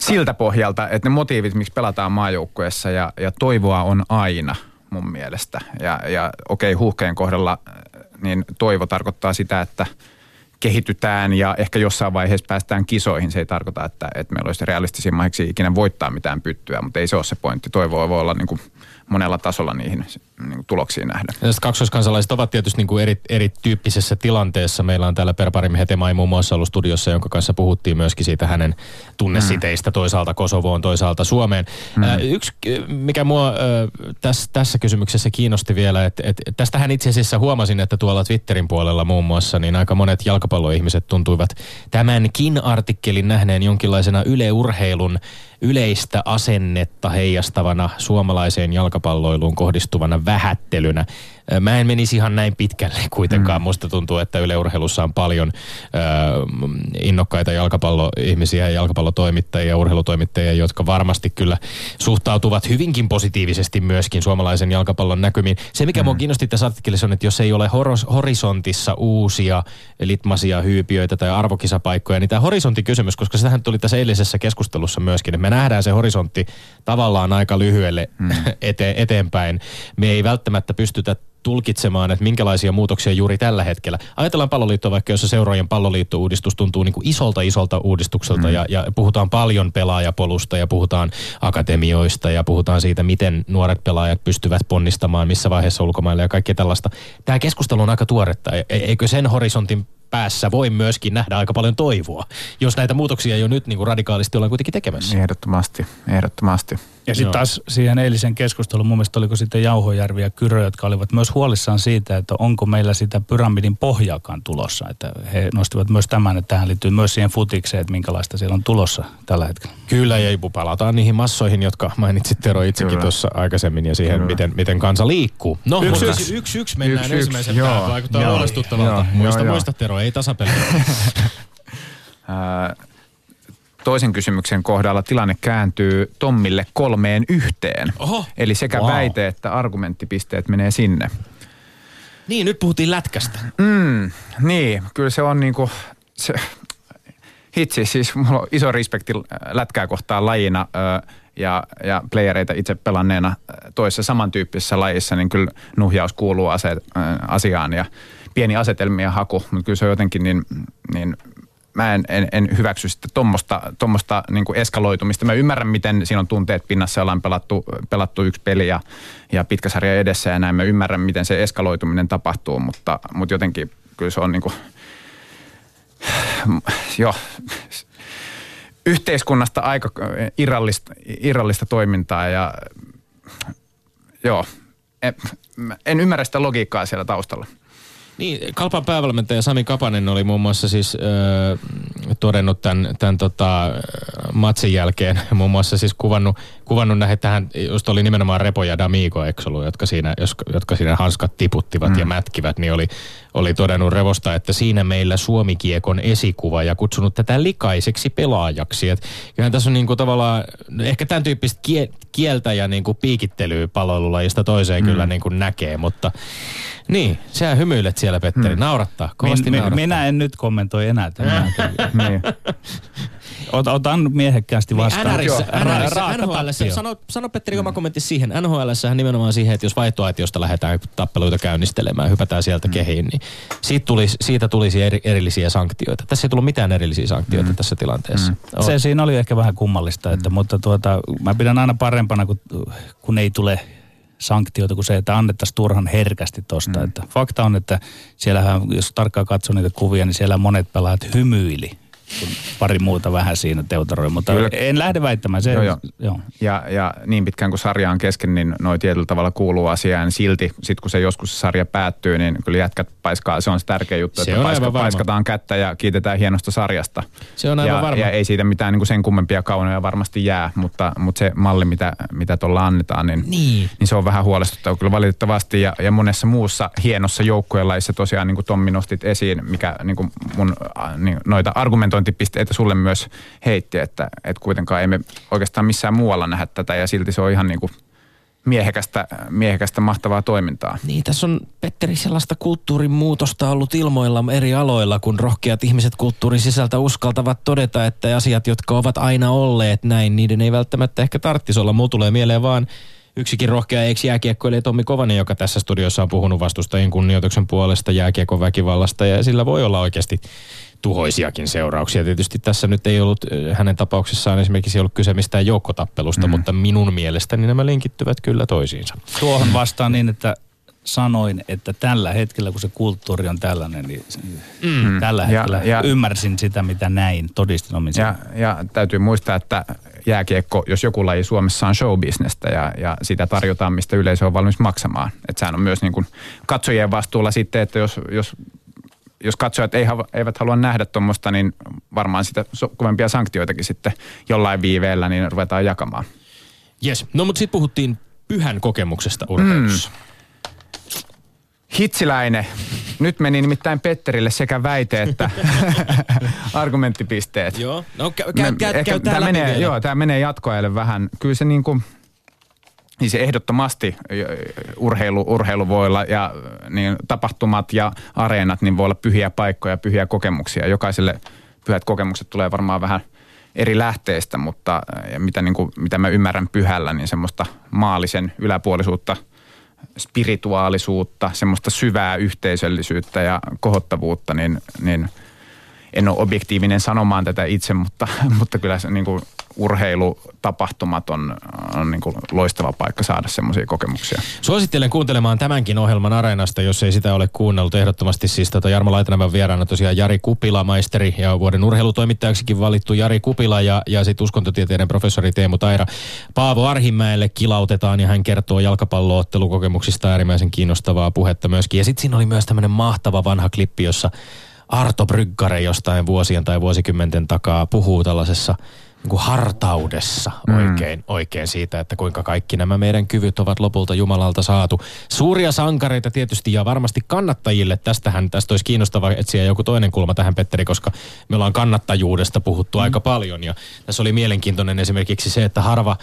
siltä pohjalta, että ne motiivit, miksi pelataan maajoukkueessa ja, ja toivoa on aina mun mielestä. Ja, ja okei, huuhkeen kohdalla niin toivo tarkoittaa sitä, että kehitytään ja ehkä jossain vaiheessa päästään kisoihin. Se ei tarkoita, että, että meillä olisi realistisimmaksi ikinä voittaa mitään pyttyä, mutta ei se ole se pointti. Toivoa voi olla niin kuin monella tasolla niihin niin kuin tuloksiin nähdä. Ja sitten kaksoiskansalaiset ovat tietysti niin kuin eri, erityyppisessä tilanteessa. Meillä on täällä Per Parimi Hetemai muun muassa ollut studiossa, jonka kanssa puhuttiin myöskin siitä hänen tunnesiteistä toisaalta Kosovoon, toisaalta Suomeen. Mm. Äh, yksi, mikä mua äh, tässä, tässä kysymyksessä kiinnosti vielä, että et, tästähän itse asiassa huomasin, että tuolla Twitterin puolella muun muassa, niin aika monet jalkapalloihmiset tuntuivat tämänkin artikkelin nähneen jonkinlaisena yleurheilun yleistä asennetta heijastavana suomalaiseen jalkapalloiluun kohdistuvana vähättelynä. Mä en menisi ihan näin pitkälle kuitenkaan. Mm. Musta tuntuu, että yleurheilussa on paljon ö, innokkaita jalkapalloihmisiä ja jalkapallotoimittajia, urheilutoimittajia, jotka varmasti kyllä suhtautuvat hyvinkin positiivisesti myöskin suomalaisen jalkapallon näkymiin. Se, mikä mm. mua kiinnosti tässä artikkelissa on, että jos ei ole horos, horisontissa uusia litmasia hyypiöitä tai arvokisapaikkoja, niin tämä horisontikysymys, koska sitähän tuli tässä eilisessä keskustelussa myöskin, että me nähdään se horisontti tavallaan aika lyhyelle mm. ete, eteenpäin. Me ei välttämättä pystytä tulkitsemaan, että minkälaisia muutoksia juuri tällä hetkellä. Ajatellaan palloliittoa vaikka, jossa seuraajien palloliitto-uudistus tuntuu niin kuin isolta isolta uudistukselta mm. ja, ja puhutaan paljon pelaajapolusta ja puhutaan akatemioista ja puhutaan siitä, miten nuoret pelaajat pystyvät ponnistamaan, missä vaiheessa ulkomaille ja kaikkea tällaista. Tämä keskustelu on aika tuoretta. E- Eikö sen horisontin päässä voi myöskin nähdä aika paljon toivoa, jos näitä muutoksia jo nyt niin kuin radikaalisti ollaan kuitenkin tekemässä. Ehdottomasti, ehdottomasti. Ja sitten taas siihen eilisen keskusteluun, mun mielestä oliko sitten Jauhojärvi ja Kyrö, jotka olivat myös huolissaan siitä, että onko meillä sitä pyramidin pohjaakaan tulossa. Että he nostivat myös tämän, että tähän liittyy myös siihen futikseen, että minkälaista siellä on tulossa tällä hetkellä. Kyllä, ja palataan niihin massoihin, jotka mainitsit Tero itsekin tuossa aikaisemmin, ja siihen, miten, miten kansa liikkuu. No, Yksi, yksi, yksi. yksi, yksi mennään Yksi, yksi, ensimmäisen joo, päälle. Vaikuttaa joo, huolestuttavalta. joo, muista, joo, muista Tero, ei tasapeli. Toisen kysymyksen kohdalla tilanne kääntyy Tommille kolmeen yhteen. Oho. Eli sekä Wow. väite että argumenttipisteet menee sinne. niin, nyt puhuttiin lätkästä. Mm, niin, kyllä se on niinku, se, hitsi, siis mulla on iso respekti lätkää kohtaan lajina ö, ja, ja playereita itse pelanneena ö, toisessa samantyyppisessä lajissa, niin kyllä nuhjaus kuuluu ase, ö, asiaan ja pieni asetelmien haku, mutta kyllä se on jotenkin niin, niin mä en, en, en hyväksy sitten tuommoista tommosta niin eskaloitumista. Mä ymmärrän, miten siinä on tunteet pinnassa, ollaan pelattu, pelattu yksi peli ja, ja pitkä sarja edessä ja näin. Mä ymmärrän, miten se eskaloituminen tapahtuu, mutta, mutta jotenkin kyllä se on niin kuin, joo, yhteiskunnasta aika irrallista, irrallista toimintaa ja joo, en, en ymmärrä sitä logiikkaa siellä taustalla. Niin, Kalpan päävalmentaja Sami Kapanen oli muun muassa siis äh, todennut tämän, tämän tota, matsin jälkeen, muun muassa siis kuvannut, kuvannut näihin tähän, just oli nimenomaan Repo ja D'Amigo Exolu, jotka siinä, jos, jotka siinä hanskat tiputtivat mm. ja mätkivät, niin oli, oli todennut Revosta, että siinä meillä Suomikiekon esikuva ja kutsunut tätä likaiseksi pelaajaksi. Et kyllähän tässä on niinku tavallaan, ehkä tämän tyyppistä kie, kieltä ja niinku piikittelyä palvelulajista toiseen mm. kyllä niinku näkee, mutta niin, sä hymyilet siellä Petteri, mm. naurattaa, kovasti Min, mi, naurattaa. minä en nyt kommentoi enää tämän. Niin. Ot, otan miehekkäästi vastaan. NRissä, Joo. NRissä, Raaka NHL, sano, sano Petteri oma kommentti siihen. NHL nimenomaan siihen, että jos vaihtoaitiosta lähdetään tappeluita käynnistelemään, hypätään sieltä kehiin, niin siitä tulisi, siitä tulisi eri, erillisiä sanktioita. Tässä ei tullut mitään erillisiä sanktioita mm. tässä tilanteessa. Mm. Se siinä oli ehkä vähän kummallista, että, mutta tuota, mä pidän aina parempana, kun, kun ei tule sanktioita kuin se, että annettaisiin turhan herkästi tosta. Mm. Että fakta on, että siellähän, jos tarkkaan katsoo niitä kuvia, niin siellä monet pelaajat hymyili, pari muuta vähän siinä teutaroi. Mutta Kyllä. en lähde väittämään. Se, Joo, joo. joo. Ja, ja niin pitkään kuin sarja on kesken, niin noin tietyllä tavalla kuuluu asiaan. Silti, sit kun se joskus se sarja päättyy, niin kyllä jätkät paiskaa. Se on se tärkeä juttu, Se että paiska, paiskataan kättä ja kiitetään hienosta sarjasta. Se on aivan ja, varma. Ja ei siitä mitään niin kuin sen kummempia kaunoja varmasti jää, mutta, mutta se malli, mitä, mitä tuolla annetaan, niin, Niin. niin se on vähän huolestuttava kyllä valitettavasti. Ja, ja monessa muussa hienossa joukkueen tosiaan, niin kuin Tommi nostit esiin, mikä niin kuin mun niin, noita argumentointipisteitä sulle myös heitti, että, että kuitenkaan emme oikeastaan missään muualla nähdä tätä ja silti se on ihan niin kuin miehekästä, miehekästä mahtavaa toimintaa. Niin, tässä on Petteri sellaista kulttuurin muutosta ollut ilmoilla eri aloilla, kun rohkeat ihmiset kulttuurin sisältä uskaltavat todeta, että asiat, jotka ovat aina olleet näin, niiden ei välttämättä ehkä tarvitsisi olla. Mulla tulee mieleen vaan yksikin rohkea ex-jääkiekkoilija Tommi Kovanen, joka tässä studiossa on puhunut vastustajien kunnioituksen puolesta jääkiekon väkivallasta ja sillä voi olla oikeasti tuhoisiakin seurauksia. Tietysti tässä nyt ei ollut hänen tapauksessaan esimerkiksi ei ollut kyse mistään joukkotappelusta, mm. mutta minun mielestäni nämä linkittyvät kyllä toisiinsa. Tuohon vastaan niin, että sanoin, että tällä hetkellä, kun se kulttuuri on tällainen, niin mm. tällä Ja- hetkellä ja- ymmärsin sitä, mitä näin, todistin omin Ja, ja täytyy muistaa, että jääkiekko, jos joku laji Suomessa on showbisnestä ja, ja sitä tarjotaan, mistä yleisö on valmis maksamaan. Että sehän on myös niin kuin katsojien vastuulla sitten, että jos, jos, jos katsojat ei, eivät halua nähdä tuommoista, niin varmaan sitä kovempia sanktioitakin sitten jollain viiveellä niin ruvetaan jakamaan. Yes. No mutta sitten puhuttiin pyhän kokemuksesta urheilussa. Mm. Hitsiläinen. Nyt meni nimittäin Petterille sekä väite että argumenttipisteet. Joo. No kä- kä- kä- käy läpi menee, vielä. Joo, tämä menee jatkoajalle vähän. Kyllä se niin kuin, niin se ehdottomasti urheilu, urheilu voi olla ja niin tapahtumat ja areenat niin voi olla pyhiä paikkoja, pyhiä kokemuksia. Jokaiselle pyhät kokemukset tulee varmaan vähän eri lähteistä, mutta ja mitä, niin kuin, mitä mä ymmärrän pyhällä, niin semmoista maallisen yläpuolisuutta, spirituaalisuutta, semmoista syvää yhteisöllisyyttä ja kohottavuutta, niin, niin en ole objektiivinen sanomaan tätä itse, mutta, mutta kyllä se niin kuin urheilutapahtumat on, on niin kuin loistava paikka saada semmoisia kokemuksia. Suosittelen kuuntelemaan tämänkin ohjelman Areenasta, jos ei sitä ole kuunnellut. Ehdottomasti siis tota Jarmo Laitanavan vieraana tosiaan Jari Kupila, maisteri ja vuoden urheilutoimittajaksikin valittu Jari Kupila ja, ja sitten uskontotieteiden professori Teemu Taira. Paavo Arhimäelle kilautetaan ja hän kertoo jalkapalloottelukokemuksista äärimmäisen kiinnostavaa puhetta myöskin. Ja sitten siinä oli myös tämmöinen mahtava vanha klippi, jossa Arto Bryggare jostain vuosien tai vuosikymmenten takaa puhuu tällaisessa niin kuin hartaudessa oikein, oikein siitä, että kuinka kaikki nämä meidän kyvyt ovat lopulta Jumalalta saatu. Suuria sankareita tietysti ja varmasti kannattajille. Tästähän tästä olisi kiinnostava etsiä joku toinen kulma tähän, Petteri, koska me ollaan kannattajuudesta puhuttu aika paljon. Ja tässä oli mielenkiintoinen esimerkiksi se, että harva,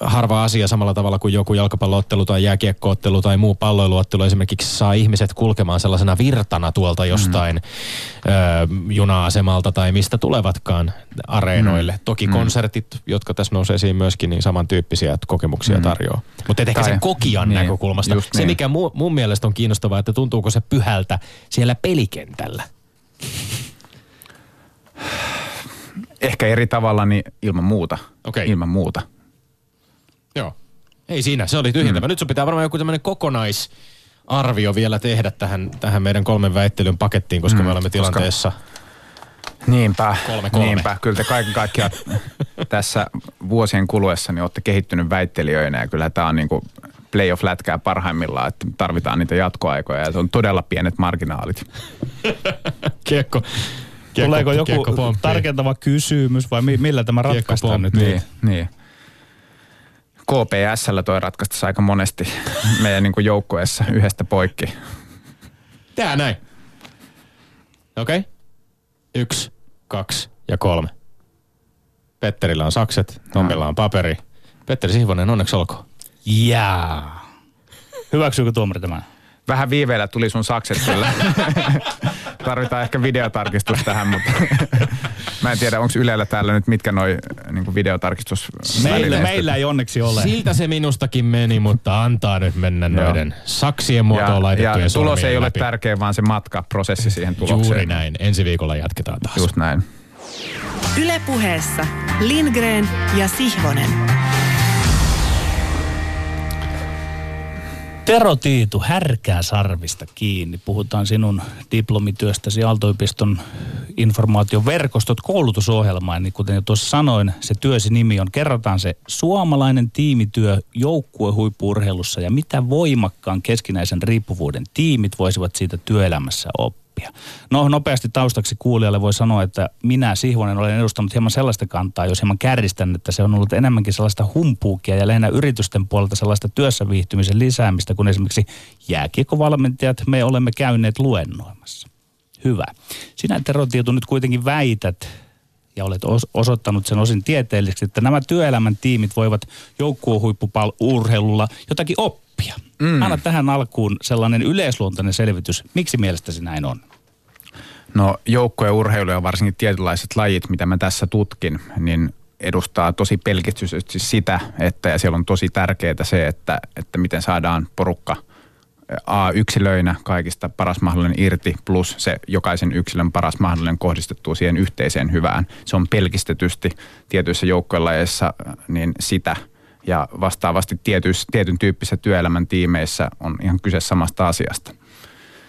harva asia samalla tavalla kuin joku jalkapalloottelu tai jääkiekkoottelu tai muu palloiluottelu esimerkiksi saa ihmiset kulkemaan sellaisena virtana tuolta jostain mm. äh, juna-asemalta tai mistä tulevatkaan areenoille. Mm. Toki mm. konsertit, jotka tässä nousee esiin myöskin, niin samantyyppisiä kokemuksia mm. tarjoaa. Mutta ehkä Tai- sen kokijan niin, näkökulmasta. just Se, niin. mikä mu, mun mielestä on kiinnostavaa, että tuntuuko se pyhältä siellä pelikentällä. Ehkä eri tavalla, niin ilman muuta. Okei. Ilman muuta. Joo. Ei siinä, se oli tyhjentävä. Mm. Nyt sun pitää varmaan joku tämmöinen kokonaisarvio vielä tehdä tähän, tähän meidän kolmen väittelyn pakettiin, koska mm, me olemme koska- tilanteessa. Niinpä, Kolme, kolme. niinpä. Kyllä te kaiken kaikkiaan tässä vuosien kuluessa niin olette kehittynyt väittelijöinä ja kyllä tämä on niin kuin playoff-lätkää parhaimmillaan, että tarvitaan niitä jatkoaikoja ja se on todella pienet marginaalit. Kiekko. kiekko Tuleeko joku kiekko pomppii. tarkentava kysymys vai mi- millä tämä ratkaistaan nyt? Niin, niin. KPSllä toi ratkaistaisi aika monesti meidän niin joukkueessa yhdestä poikki. Tää näin. Okei. Okay. Yksi, kaksi ja kolme. Petterillä on sakset, Tommilla on paperi. Petteri Sihvonen, onneksi olkoon. Jaa. Hyväksyykö tuomari tämän? Vähän viiveellä tuli sun sakset kyllä. Tarvitaan ehkä videotarkistus tähän, mutta mä en tiedä, onko Ylellä täällä nyt mitkä noi niin videotarkistus Meillä, meillä ei onneksi ole. Siltä se minustakin meni, mutta antaa nyt mennä Joo. noiden saksien muotoon ja, laitettujen ja tulos ei ole läpi. tärkeä, vaan se matka, prosessi siihen tulokseen. Juuri näin. Ensi viikolla jatketaan taas. Just näin. Ylepuheessa Lindgren ja Sihvonen. Tero Tiitu, härkää sarvista kiinni. Puhutaan sinun diplomityöstäsi Aalto-yliopiston informaatioverkostot koulutusohjelmaan. Niin kuten jo tuossa sanoin, se työsi nimi on, kerrotaan se suomalainen tiimityö joukkuehuippuurheilussa ja mitä voimakkaan keskinäisen riippuvuuden tiimit voisivat siitä työelämässä oppia. No nopeasti taustaksi kuulijalle voi sanoa, että minä Sihvonen olen edustanut hieman sellaista kantaa, jos hieman kärjistän, että se on ollut enemmänkin sellaista humpuukia ja lähinnä yritysten puolelta sellaista työssä viihtymisen lisäämistä, kun esimerkiksi jääkiekkovalmentajat me olemme käyneet luennoimassa. Hyvä. Sinä Tero nyt kuitenkin väität, ja olet os- osoittanut sen osin tieteellisesti, että nämä työelämän tiimit voivat joukkuehuippuurheilulla jotakin oppia. Mm. Anna tähän alkuun sellainen yleisluontoinen selvitys. Miksi mielestäsi näin on? No joukkueurheilu ja varsinkin tietynlaiset lajit, mitä mä tässä tutkin, niin edustaa tosi pelkistyisesti sitä, että ja siellä on tosi tärkeää se, että, että miten saadaan porukka A yksilöinä kaikista paras mahdollinen irti, plus se jokaisen yksilön paras mahdollinen kohdistettua siihen yhteiseen hyvään. Se on pelkistetysti tietyissä joukkuelajeissa niin sitä, ja vastaavasti tietyis, tietyn tyyppisissä työelämän tiimeissä on ihan kyse samasta asiasta.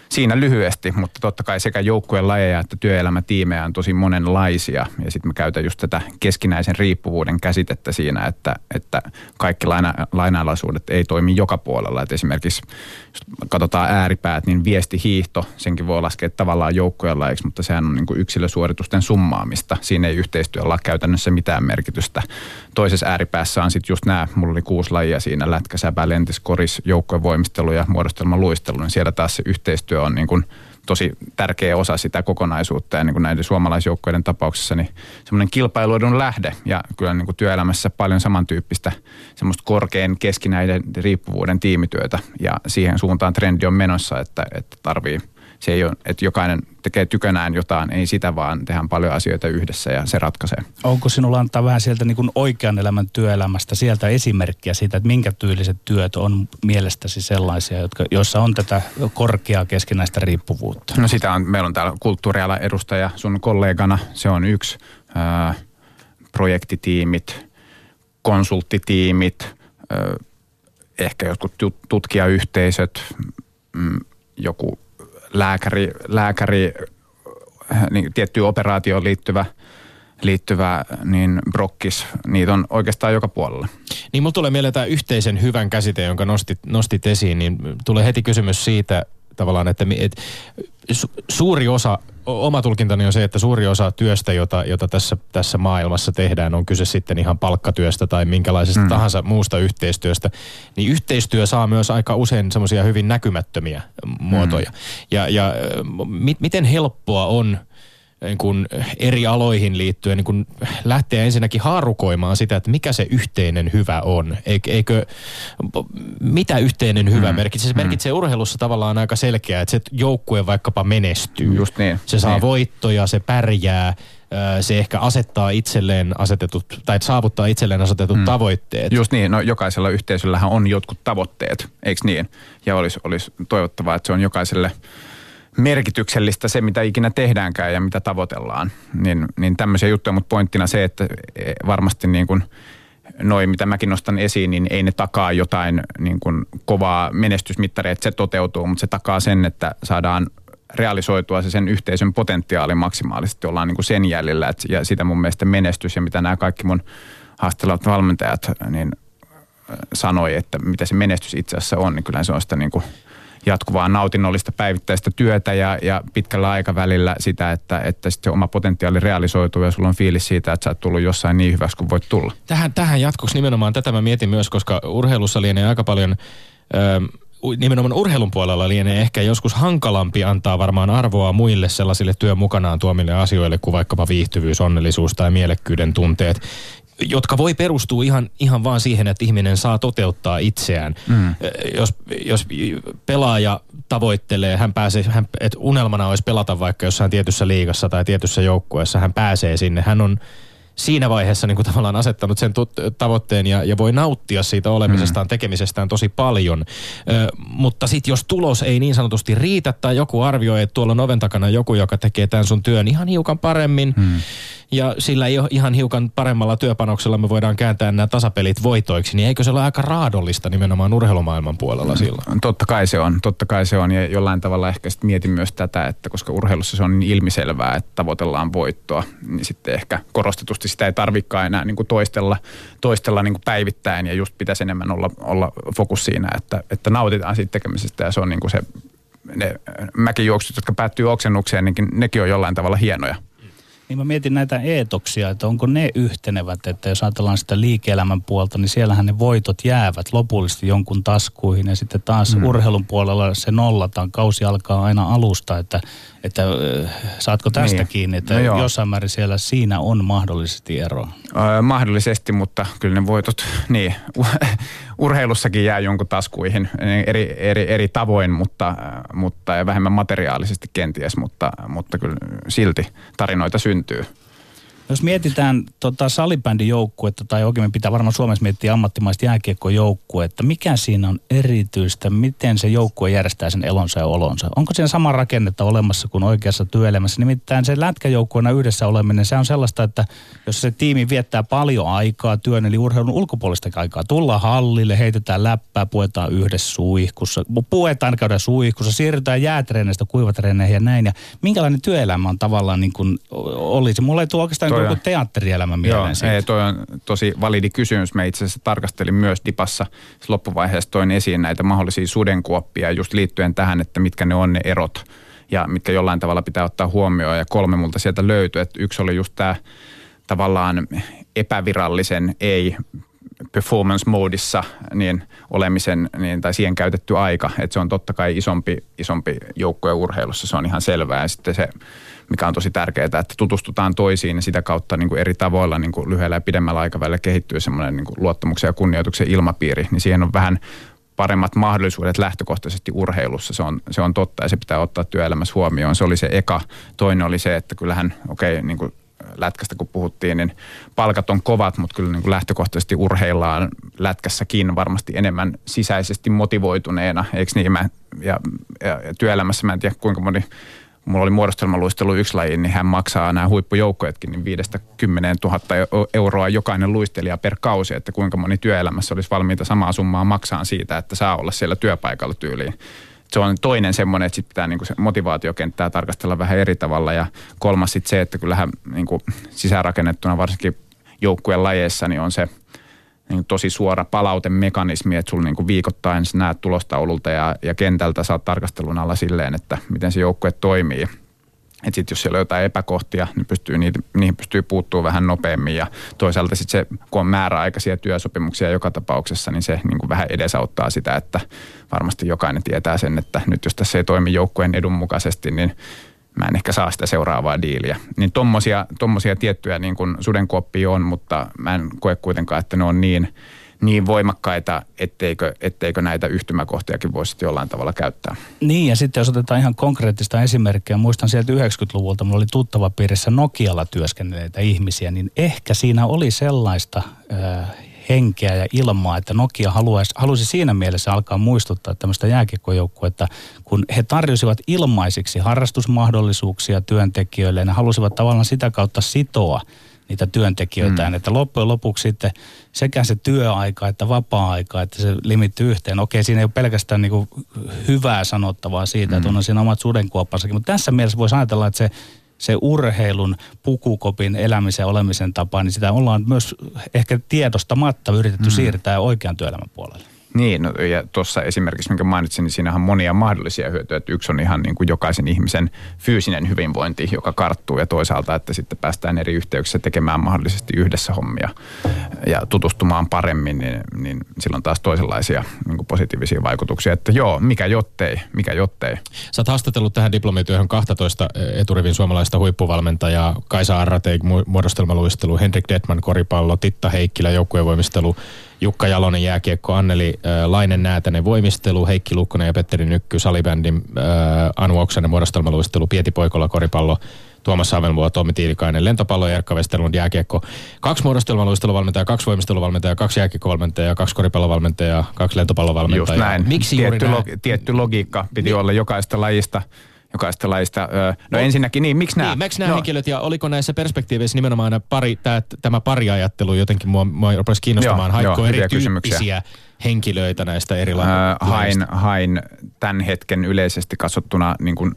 Siinä lyhyesti, mutta totta kai sekä joukkueen lajeja että työelämätiimejä on tosi monenlaisia. Ja sitten mä käytän just tätä keskinäisen riippuvuuden käsitettä siinä, että, että kaikki laina, lainalaisuudet ei toimi joka puolella. Et esimerkiksi jos katsotaan ääripäät, niin viestihiihto, senkin voi laskea tavallaan joukkueen lajiksi, mutta sehän on niin yksilösuoritusten summaamista. Siinä ei yhteistyöllä käytännössä mitään merkitystä. Toisessa ääripäässä on sitten just nämä, mulla oli kuusi lajia siinä, lätkä, säpä, lentis, koris, voimistelu ja muodostelma luistelu, niin siellä taas se yhteistyö on niin kuin tosi tärkeä osa sitä kokonaisuutta. Ja niin kuin näiden suomalaisjoukkoiden tapauksessa niin semmoinen kilpailuedun lähde. Ja kyllä niin kuin työelämässä paljon samantyyppistä semmoista korkean keskinäiden riippuvuuden tiimityötä. Ja siihen suuntaan trendi on menossa, että, että tarvii – se ei ole, että jokainen tekee tykönään jotain, ei sitä vaan tehdään paljon asioita yhdessä ja se ratkaisee. Onko sinulla antaa vähän sieltä niin kuin oikean elämän työelämästä sieltä esimerkkiä siitä, että minkä tyyliset työt on mielestäsi sellaisia, jotka, joissa on tätä korkeaa keskinäistä riippuvuutta? No sitä on, meillä on täällä kulttuuriala edustaja sun kollegana, se on yksi, ää, projektitiimit, konsulttitiimit, ää, ehkä jotkut tutkijayhteisöt, mm, joku lääkäri, lääkäri niin tiettyyn operaatioon liittyvä, liittyvä niin brokkis, niitä on oikeastaan joka puolella. Niin mulla tulee mieleen tämä yhteisen hyvän käsite, jonka nostit, nostit esiin, niin tulee heti kysymys siitä tavallaan, että, että suuri osa oma tulkintani on se, että suuri osa työstä, jota, jota tässä, tässä maailmassa tehdään, on kyse sitten ihan palkkatyöstä tai minkälaisesta mm. tahansa muusta yhteistyöstä, niin yhteistyö saa myös aika usein semmoisia hyvin näkymättömiä muotoja. Mm. Ja, ja mit, miten helppoa on niin kuin eri aloihin liittyen niin kuin lähteä ensinnäkin haarukoimaan sitä, että mikä se yhteinen hyvä on. Eikö, mitä yhteinen hyvä mm. merkitsee? Se mm. merkitsee urheilussa tavallaan aika selkeää, että se joukkue vaikkapa menestyy. Just niin. Se saa niin. voittoja, se pärjää, se ehkä asettaa itselleen asetetut, tai saavuttaa itselleen asetetut mm. tavoitteet. Just niin, no jokaisella yhteisöllähän on jotkut tavoitteet, eikö niin? Ja olisi, olisi toivottavaa, että se on jokaiselle – merkityksellistä se, mitä ikinä tehdäänkään ja mitä tavoitellaan. Niin, niin tämmöisiä juttuja, mutta pointtina se, että e, varmasti niin kuin noin, mitä mäkin nostan esiin, niin ei ne takaa jotain niin kuin kovaa menestysmittaria, että se toteutuu, mutta se takaa sen, että saadaan realisoitua se sen yhteisön potentiaali maksimaalisesti, ollaan niin kuin sen jäljellä. Et, ja sitä mun mielestä menestys ja mitä nämä kaikki mun haastelevat valmentajat niin sanoi, että mitä se menestys itse asiassa on, niin kyllä se on sitä niin kuin – jatkuvaa nautinnollista päivittäistä työtä ja, ja pitkällä aikavälillä sitä, että, että sitten se oma potentiaali realisoituu ja sulla on fiilis siitä, että sä oot tullut jossain niin hyväksi kuin voit tulla. Tähän, tähän jatkoksi nimenomaan tätä mä mietin myös, koska urheilussa lienee aika paljon... Öö, nimenomaan urheilun puolella lienee ehkä joskus hankalampi antaa varmaan arvoa muille sellaisille työn mukanaan tuomille asioille kuin vaikkapa viihtyvyys, onnellisuus tai mielekkyyden tunteet jotka voi perustua ihan, ihan vaan siihen, että ihminen saa toteuttaa itseään. Mm. Jos, jos pelaaja tavoittelee, hän pääsee, hän, että unelmana olisi pelata vaikka jossain tietyssä liigassa tai tietyssä joukkueessa, hän pääsee sinne. Hän on siinä vaiheessa niin kuin tavallaan asettanut sen tavoitteen ja, ja voi nauttia siitä olemisestaan, mm. tekemisestään tosi paljon. Ö, mutta sitten jos tulos ei niin sanotusti riitä tai joku arvioi, että tuolla on oven takana joku, joka tekee tämän sun työn ihan hiukan paremmin, mm ja sillä ei ole ihan hiukan paremmalla työpanoksella me voidaan kääntää nämä tasapelit voitoiksi, niin eikö se ole aika raadollista nimenomaan urheilumaailman puolella mm. silloin? Totta kai se on, totta kai se on ja jollain tavalla ehkä sitten mietin myös tätä, että koska urheilussa se on niin ilmiselvää, että tavoitellaan voittoa, niin sitten ehkä korostetusti sitä ei tarvikaan enää niin kuin toistella, toistella niin kuin päivittäin ja just pitäisi enemmän olla, olla fokus siinä, että, että nautitaan siitä tekemisestä ja se on niin kuin se ne mäkijuoksut, jotka päättyy oksennukseen, niin nekin on jollain tavalla hienoja. Niin mä mietin näitä eetoksia, että onko ne yhtenevät, että jos ajatellaan sitä liike-elämän puolta, niin siellähän ne voitot jäävät lopullisesti jonkun taskuihin ja sitten taas mm. urheilun puolella se nollataan, kausi alkaa aina alusta, että että saatko tästä niin. kiinni, että no jossain määrin siellä siinä on mahdollisesti eroa? Öö, mahdollisesti, mutta kyllä ne voitot, niin urheilussakin jää jonkun taskuihin eri, eri, eri tavoin, mutta, mutta ja vähemmän materiaalisesti kenties, mutta, mutta kyllä silti tarinoita syntyy. Jos mietitään tota salibändin joukkuetta, tai oikein pitää varmaan Suomessa miettiä ammattimaista jääkiekkojoukkuetta, mikä siinä on erityistä, miten se joukkue järjestää sen elonsa ja olonsa? Onko siinä sama rakennetta olemassa kuin oikeassa työelämässä? Nimittäin se lätkäjoukkueena yhdessä oleminen, se on sellaista, että jos se tiimi viettää paljon aikaa työn, eli urheilun ulkopuolista aikaa, tullaan hallille, heitetään läppää, puetaan yhdessä suihkussa, puetaan käydä suihkussa, siirrytään jäätreeneistä kuivatreeneihin ja näin. Ja minkälainen työelämä on tavallaan niin kuin olisi? Mulla ei tule oikeastaan on, teatterielämä mieleen joo, siitä. Ei, toi on tosi validi kysymys. Mä itse asiassa tarkastelin myös Dipassa loppuvaiheessa toin esiin näitä mahdollisia sudenkuoppia just liittyen tähän, että mitkä ne on ne erot ja mitkä jollain tavalla pitää ottaa huomioon. Ja kolme multa sieltä löytyi. Että yksi oli just tämä tavallaan epävirallisen, ei performance-moodissa niin olemisen niin, tai siihen käytetty aika, että se on totta kai isompi, isompi joukkojen urheilussa, se on ihan selvää. Ja sitten se, mikä on tosi tärkeää, että tutustutaan toisiin ja sitä kautta niin kuin eri tavoilla niin kuin lyhyellä ja pidemmällä aikavälillä kehittyy semmoinen niin kuin luottamuksen ja kunnioituksen ilmapiiri, niin siihen on vähän paremmat mahdollisuudet lähtökohtaisesti urheilussa. Se on, se on totta ja se pitää ottaa työelämässä huomioon. Se oli se eka. Toinen oli se, että kyllähän, okei, okay, niin kuin lätkästä kun puhuttiin, niin palkat on kovat, mutta kyllä niin kuin lähtökohtaisesti urheillaan lätkässäkin varmasti enemmän sisäisesti motivoituneena, eikö niin? Mä, ja, ja, ja työelämässä mä en tiedä kuinka moni mulla oli muodostelmaluistelu yksi laji, niin hän maksaa nämä huippujoukkojetkin niin viidestä kymmeneen tuhatta euroa jokainen luistelija per kausi, että kuinka moni työelämässä olisi valmiita samaa summaa maksaa siitä, että saa olla siellä työpaikalla tyyliin se on toinen semmoinen, että sitten pitää niinku se motivaatiokenttää tarkastella vähän eri tavalla. Ja kolmas sitten se, että kyllähän niinku sisäänrakennettuna varsinkin joukkueen lajeissa niin on se niin tosi suora palautemekanismi, että sulla niinku viikoittain sä näet tulostaululta ja, ja kentältä saat tarkastelun alla silleen, että miten se joukkue toimii. Että sitten jos siellä on jotain epäkohtia, niin pystyy niitä, niihin pystyy puuttuu vähän nopeammin. Ja toisaalta sitten se, kun on määräaikaisia työsopimuksia joka tapauksessa, niin se niin kuin vähän edesauttaa sitä, että varmasti jokainen tietää sen, että nyt jos tässä ei toimi joukkueen edun mukaisesti, niin mä en ehkä saa sitä seuraavaa diiliä. Niin tommosia, tommosia tiettyjä niin kuin sudenkuoppia on, mutta mä en koe kuitenkaan, että ne on niin – niin voimakkaita, etteikö, etteikö näitä yhtymäkohtiakin voisi jollain tavalla käyttää. Niin ja sitten jos otetaan ihan konkreettista esimerkkiä, muistan sieltä 90-luvulta, minulla oli tuttava piirissä Nokialla työskennelleitä ihmisiä, niin ehkä siinä oli sellaista äh, henkeä ja ilmaa, että Nokia haluaisi, halusi siinä mielessä alkaa muistuttaa tämmöistä jääkiekkojoukkuetta, kun he tarjosivat ilmaisiksi harrastusmahdollisuuksia työntekijöille, ne halusivat tavallaan sitä kautta sitoa niitä työntekijöitä, mm. että loppujen lopuksi sitten sekä se työaika että vapaa-aika, että se limittyy yhteen. Okei, siinä ei ole pelkästään niin hyvää sanottavaa siitä, mm. että on siinä omat sudenkuoppansakin, mutta tässä mielessä voisi ajatella, että se se urheilun pukukopin elämisen ja olemisen tapa, niin sitä ollaan myös ehkä tiedostamatta yritetty mm. siirtää oikean työelämän puolelle. Niin, no, ja tuossa esimerkiksi, minkä mainitsin, niin siinä on monia mahdollisia hyötyjä. Että yksi on ihan niin kuin jokaisen ihmisen fyysinen hyvinvointi, joka karttuu, ja toisaalta, että sitten päästään eri yhteyksissä tekemään mahdollisesti yhdessä hommia ja tutustumaan paremmin, niin, niin silloin taas toisenlaisia niin kuin positiivisia vaikutuksia. Että joo, mikä jottei, mikä jottei. Sä oot haastatellut tähän diplomityöhön 12 eturivin suomalaista huippuvalmentajaa, Kaisa Arratei, muodostelmaluistelu, Henrik Detman, koripallo, Titta Heikkilä, joukkuevoimistelu, Jukka Jalonen jääkiekko, Anneli äh, Lainen Näätänen voimistelu, Heikki Lukkonen ja Petteri Nykky salibändin, äh, Anu Oksanen muodostelmaluistelu, Pieti Poikola koripallo, Tuomas Savelmuo, Tommi Tiilikainen, lentopallo ja Erkka Westerlund jääkiekko. Kaksi muodostelmaluisteluvalmentajaa, kaksi voimisteluvalmentajaa, kaksi jääkiekkovalmentajaa, kaksi koripallovalmentajaa, kaksi lentopallovalmentajaa. Just näin. Miksi tietty, juuri näin? Log- tietty logiikka piti niin. olla jokaista lajista jokaista lajista. No, no ensinnäkin niin, miksi nämä? Niin, miksi nämä no. henkilöt ja oliko näissä perspektiiveissä nimenomaan pari, tämä, tämä pariajattelu jotenkin mua, mua rupesi kiinnostamaan. Haikko erityyppisiä henkilöitä näistä eri äh, hain, hain tämän hetken yleisesti katsottuna niin kuin,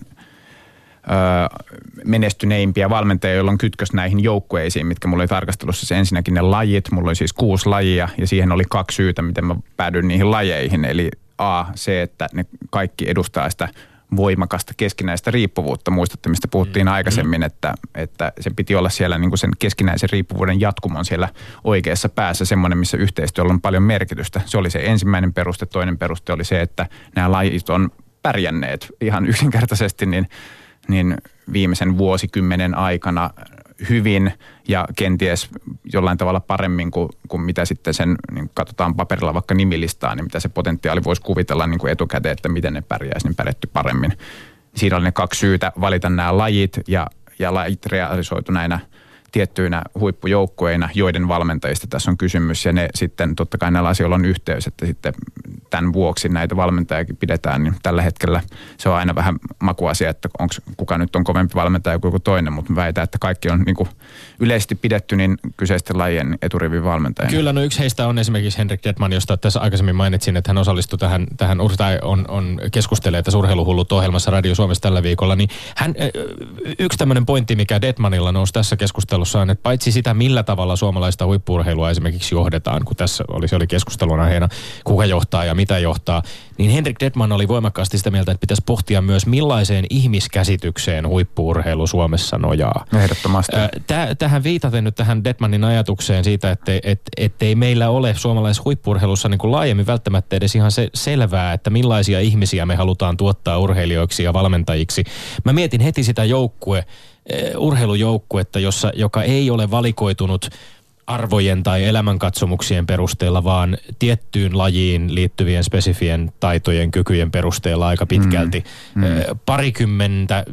menestyneimpiä valmentajia, joilla on kytkös näihin joukkueisiin, mitkä mulla oli tarkastelussa. Se ensinnäkin ne lajit, mulla oli siis kuusi lajia ja siihen oli kaksi syytä, miten mä päädyin niihin lajeihin. Eli A, se, että ne kaikki edustaa sitä voimakasta keskinäistä riippuvuutta. Muistatte, mistä puhuttiin mm. aikaisemmin, että, että se piti olla siellä niin kuin sen keskinäisen riippuvuuden jatkumon siellä oikeassa päässä, semmoinen, missä yhteistyöllä on paljon merkitystä. Se oli se ensimmäinen peruste. Toinen peruste oli se, että nämä lajit on pärjänneet ihan yksinkertaisesti, niin, niin viimeisen vuosikymmenen aikana hyvin ja kenties jollain tavalla paremmin kuin, kuin mitä sitten sen, niin katsotaan paperilla vaikka nimilistaa, niin mitä se potentiaali voisi kuvitella niin kuin etukäteen, että miten ne pärjäisi, niin pärjätty paremmin. Siinä oli ne kaksi syytä valita nämä lajit ja, ja lajit realisoitu näinä tiettyinä huippujoukkueina, joiden valmentajista tässä on kysymys. Ja ne sitten totta kai näillä asioilla on yhteys, että sitten tämän vuoksi näitä valmentajakin pidetään, niin tällä hetkellä se on aina vähän makuasia, että onko kuka nyt on kovempi valmentaja kuin joku toinen, mutta väitän, että kaikki on niin kuin yleisesti pidetty niin kyseisten lajien eturivin valmentajana. Kyllä, no yksi heistä on esimerkiksi Henrik Detman, josta tässä aikaisemmin mainitsin, että hän osallistui tähän, tähän tai on, on keskustelee tässä urheiluhullut ohjelmassa Radio Suomessa tällä viikolla, niin hän, yksi tämmöinen pointti, mikä Detmanilla nousi tässä keskustelussa on, että paitsi sitä, millä tavalla suomalaista huippuurheilua esimerkiksi johdetaan, kun tässä oli, se oli keskustelun aiheena, kuka johtaa ja mitä johtaa, niin Henrik Detman oli voimakkaasti sitä mieltä, että pitäisi pohtia myös millaiseen ihmiskäsitykseen huippuurheilu Suomessa nojaa. Ehdottomasti. Täh, tähän viitaten nyt tähän Detmanin ajatukseen siitä, että et, ettei meillä ole suomalaisessa huippuurheilussa niin kuin laajemmin välttämättä edes ihan se selvää, että millaisia ihmisiä me halutaan tuottaa urheilijoiksi ja valmentajiksi. Mä mietin heti sitä joukkue, urheilujoukkuetta, jossa, joka ei ole valikoitunut arvojen tai elämänkatsomuksien perusteella, vaan tiettyyn lajiin liittyvien spesifien taitojen, kykyjen perusteella aika pitkälti. Mm, mm. Parikymmentä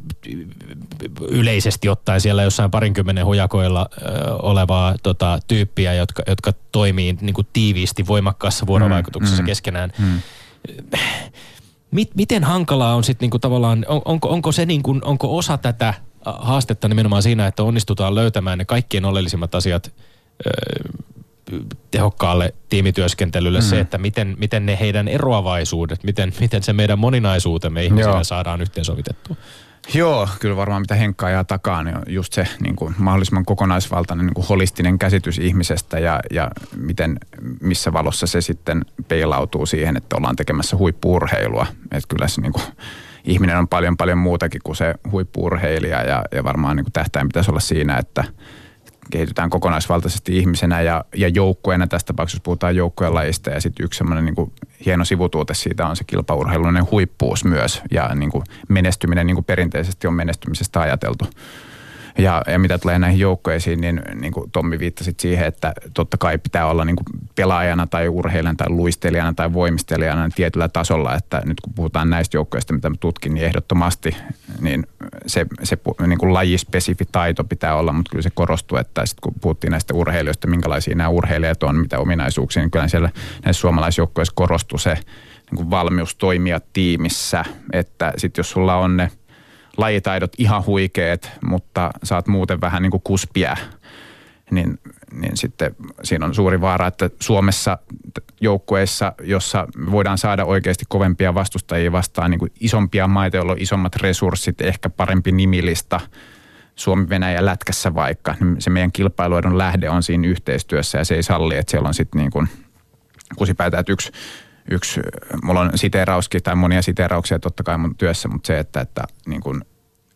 yleisesti ottaen siellä jossain parinkymmenen hujakoilla ö, olevaa tota, tyyppiä, jotka, jotka toimii niin kuin tiiviisti voimakkaassa vuorovaikutuksessa mm, keskenään. Mm. Mit, miten hankalaa on sitten niinku tavallaan, on, onko, onko se niinku, onko osa tätä haastetta nimenomaan siinä, että onnistutaan löytämään ne kaikkien oleellisimmat asiat tehokkaalle tiimityöskentelylle mm. se, että miten, miten ne heidän eroavaisuudet, miten, miten se meidän moninaisuutemme ihmisille Joo. saadaan yhteensovitettua. Joo, kyllä varmaan mitä Henkka ajaa takaa, niin on just se niin kuin mahdollisimman kokonaisvaltainen niin kuin holistinen käsitys ihmisestä ja, ja miten, missä valossa se sitten peilautuu siihen, että ollaan tekemässä huippuurheilua. Että kyllä se niin kuin, ihminen on paljon paljon muutakin kuin se huippuurheilija ja, ja varmaan niin kuin tähtäin pitäisi olla siinä, että – kehitytään kokonaisvaltaisesti ihmisenä ja, ja joukkueena. Tässä tapauksessa puhutaan joukkueen lajista ja sitten yksi semmoinen niin hieno sivutuote siitä on se kilpaurheilullinen huippuus myös ja niin kuin menestyminen niin kuin perinteisesti on menestymisestä ajateltu. Ja, ja mitä tulee näihin joukkoisiin, niin, niin kuin Tommi viittasi siihen, että totta kai pitää olla niin kuin pelaajana tai urheilijana tai luistelijana tai voimistelijana niin tietyllä tasolla, että nyt kun puhutaan näistä joukkoista, mitä mä tutkin, niin ehdottomasti niin se, se niin kuin lajispesifi taito pitää olla, mutta kyllä se korostuu, että sitten kun puhuttiin näistä urheilijoista, minkälaisia nämä urheilijat on, mitä ominaisuuksia, niin kyllä siellä näissä suomalaisjoukkoissa korostuu se niin kuin valmius toimia tiimissä, että sitten jos sulla on ne – lajitaidot ihan huikeet, mutta saat muuten vähän niin kuin kuspia, niin, niin sitten siinä on suuri vaara, että Suomessa joukkueissa, jossa voidaan saada oikeasti kovempia vastustajia vastaan niin kuin isompia maita, joilla on isommat resurssit, ehkä parempi nimilista, Suomi, Venäjä, Lätkässä vaikka, niin se meidän kilpailuedon lähde on siinä yhteistyössä ja se ei salli, että siellä on sitten niin kuin kusipäätä, että yksi yksi, mulla on siteerauskin tai monia siteerauksia totta kai mun työssä, mutta se, että, että niin kuin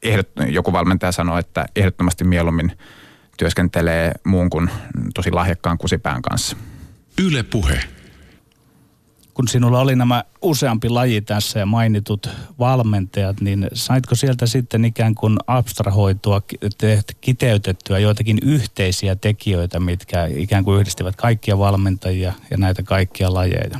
ehdot, joku valmentaja sanoi, että ehdottomasti mieluummin työskentelee muun kuin tosi lahjakkaan kusipään kanssa. Yle puhe. Kun sinulla oli nämä useampi laji tässä ja mainitut valmentajat, niin saitko sieltä sitten ikään kuin abstrahoitua, kiteytettyä joitakin yhteisiä tekijöitä, mitkä ikään kuin yhdistivät kaikkia valmentajia ja näitä kaikkia lajeja?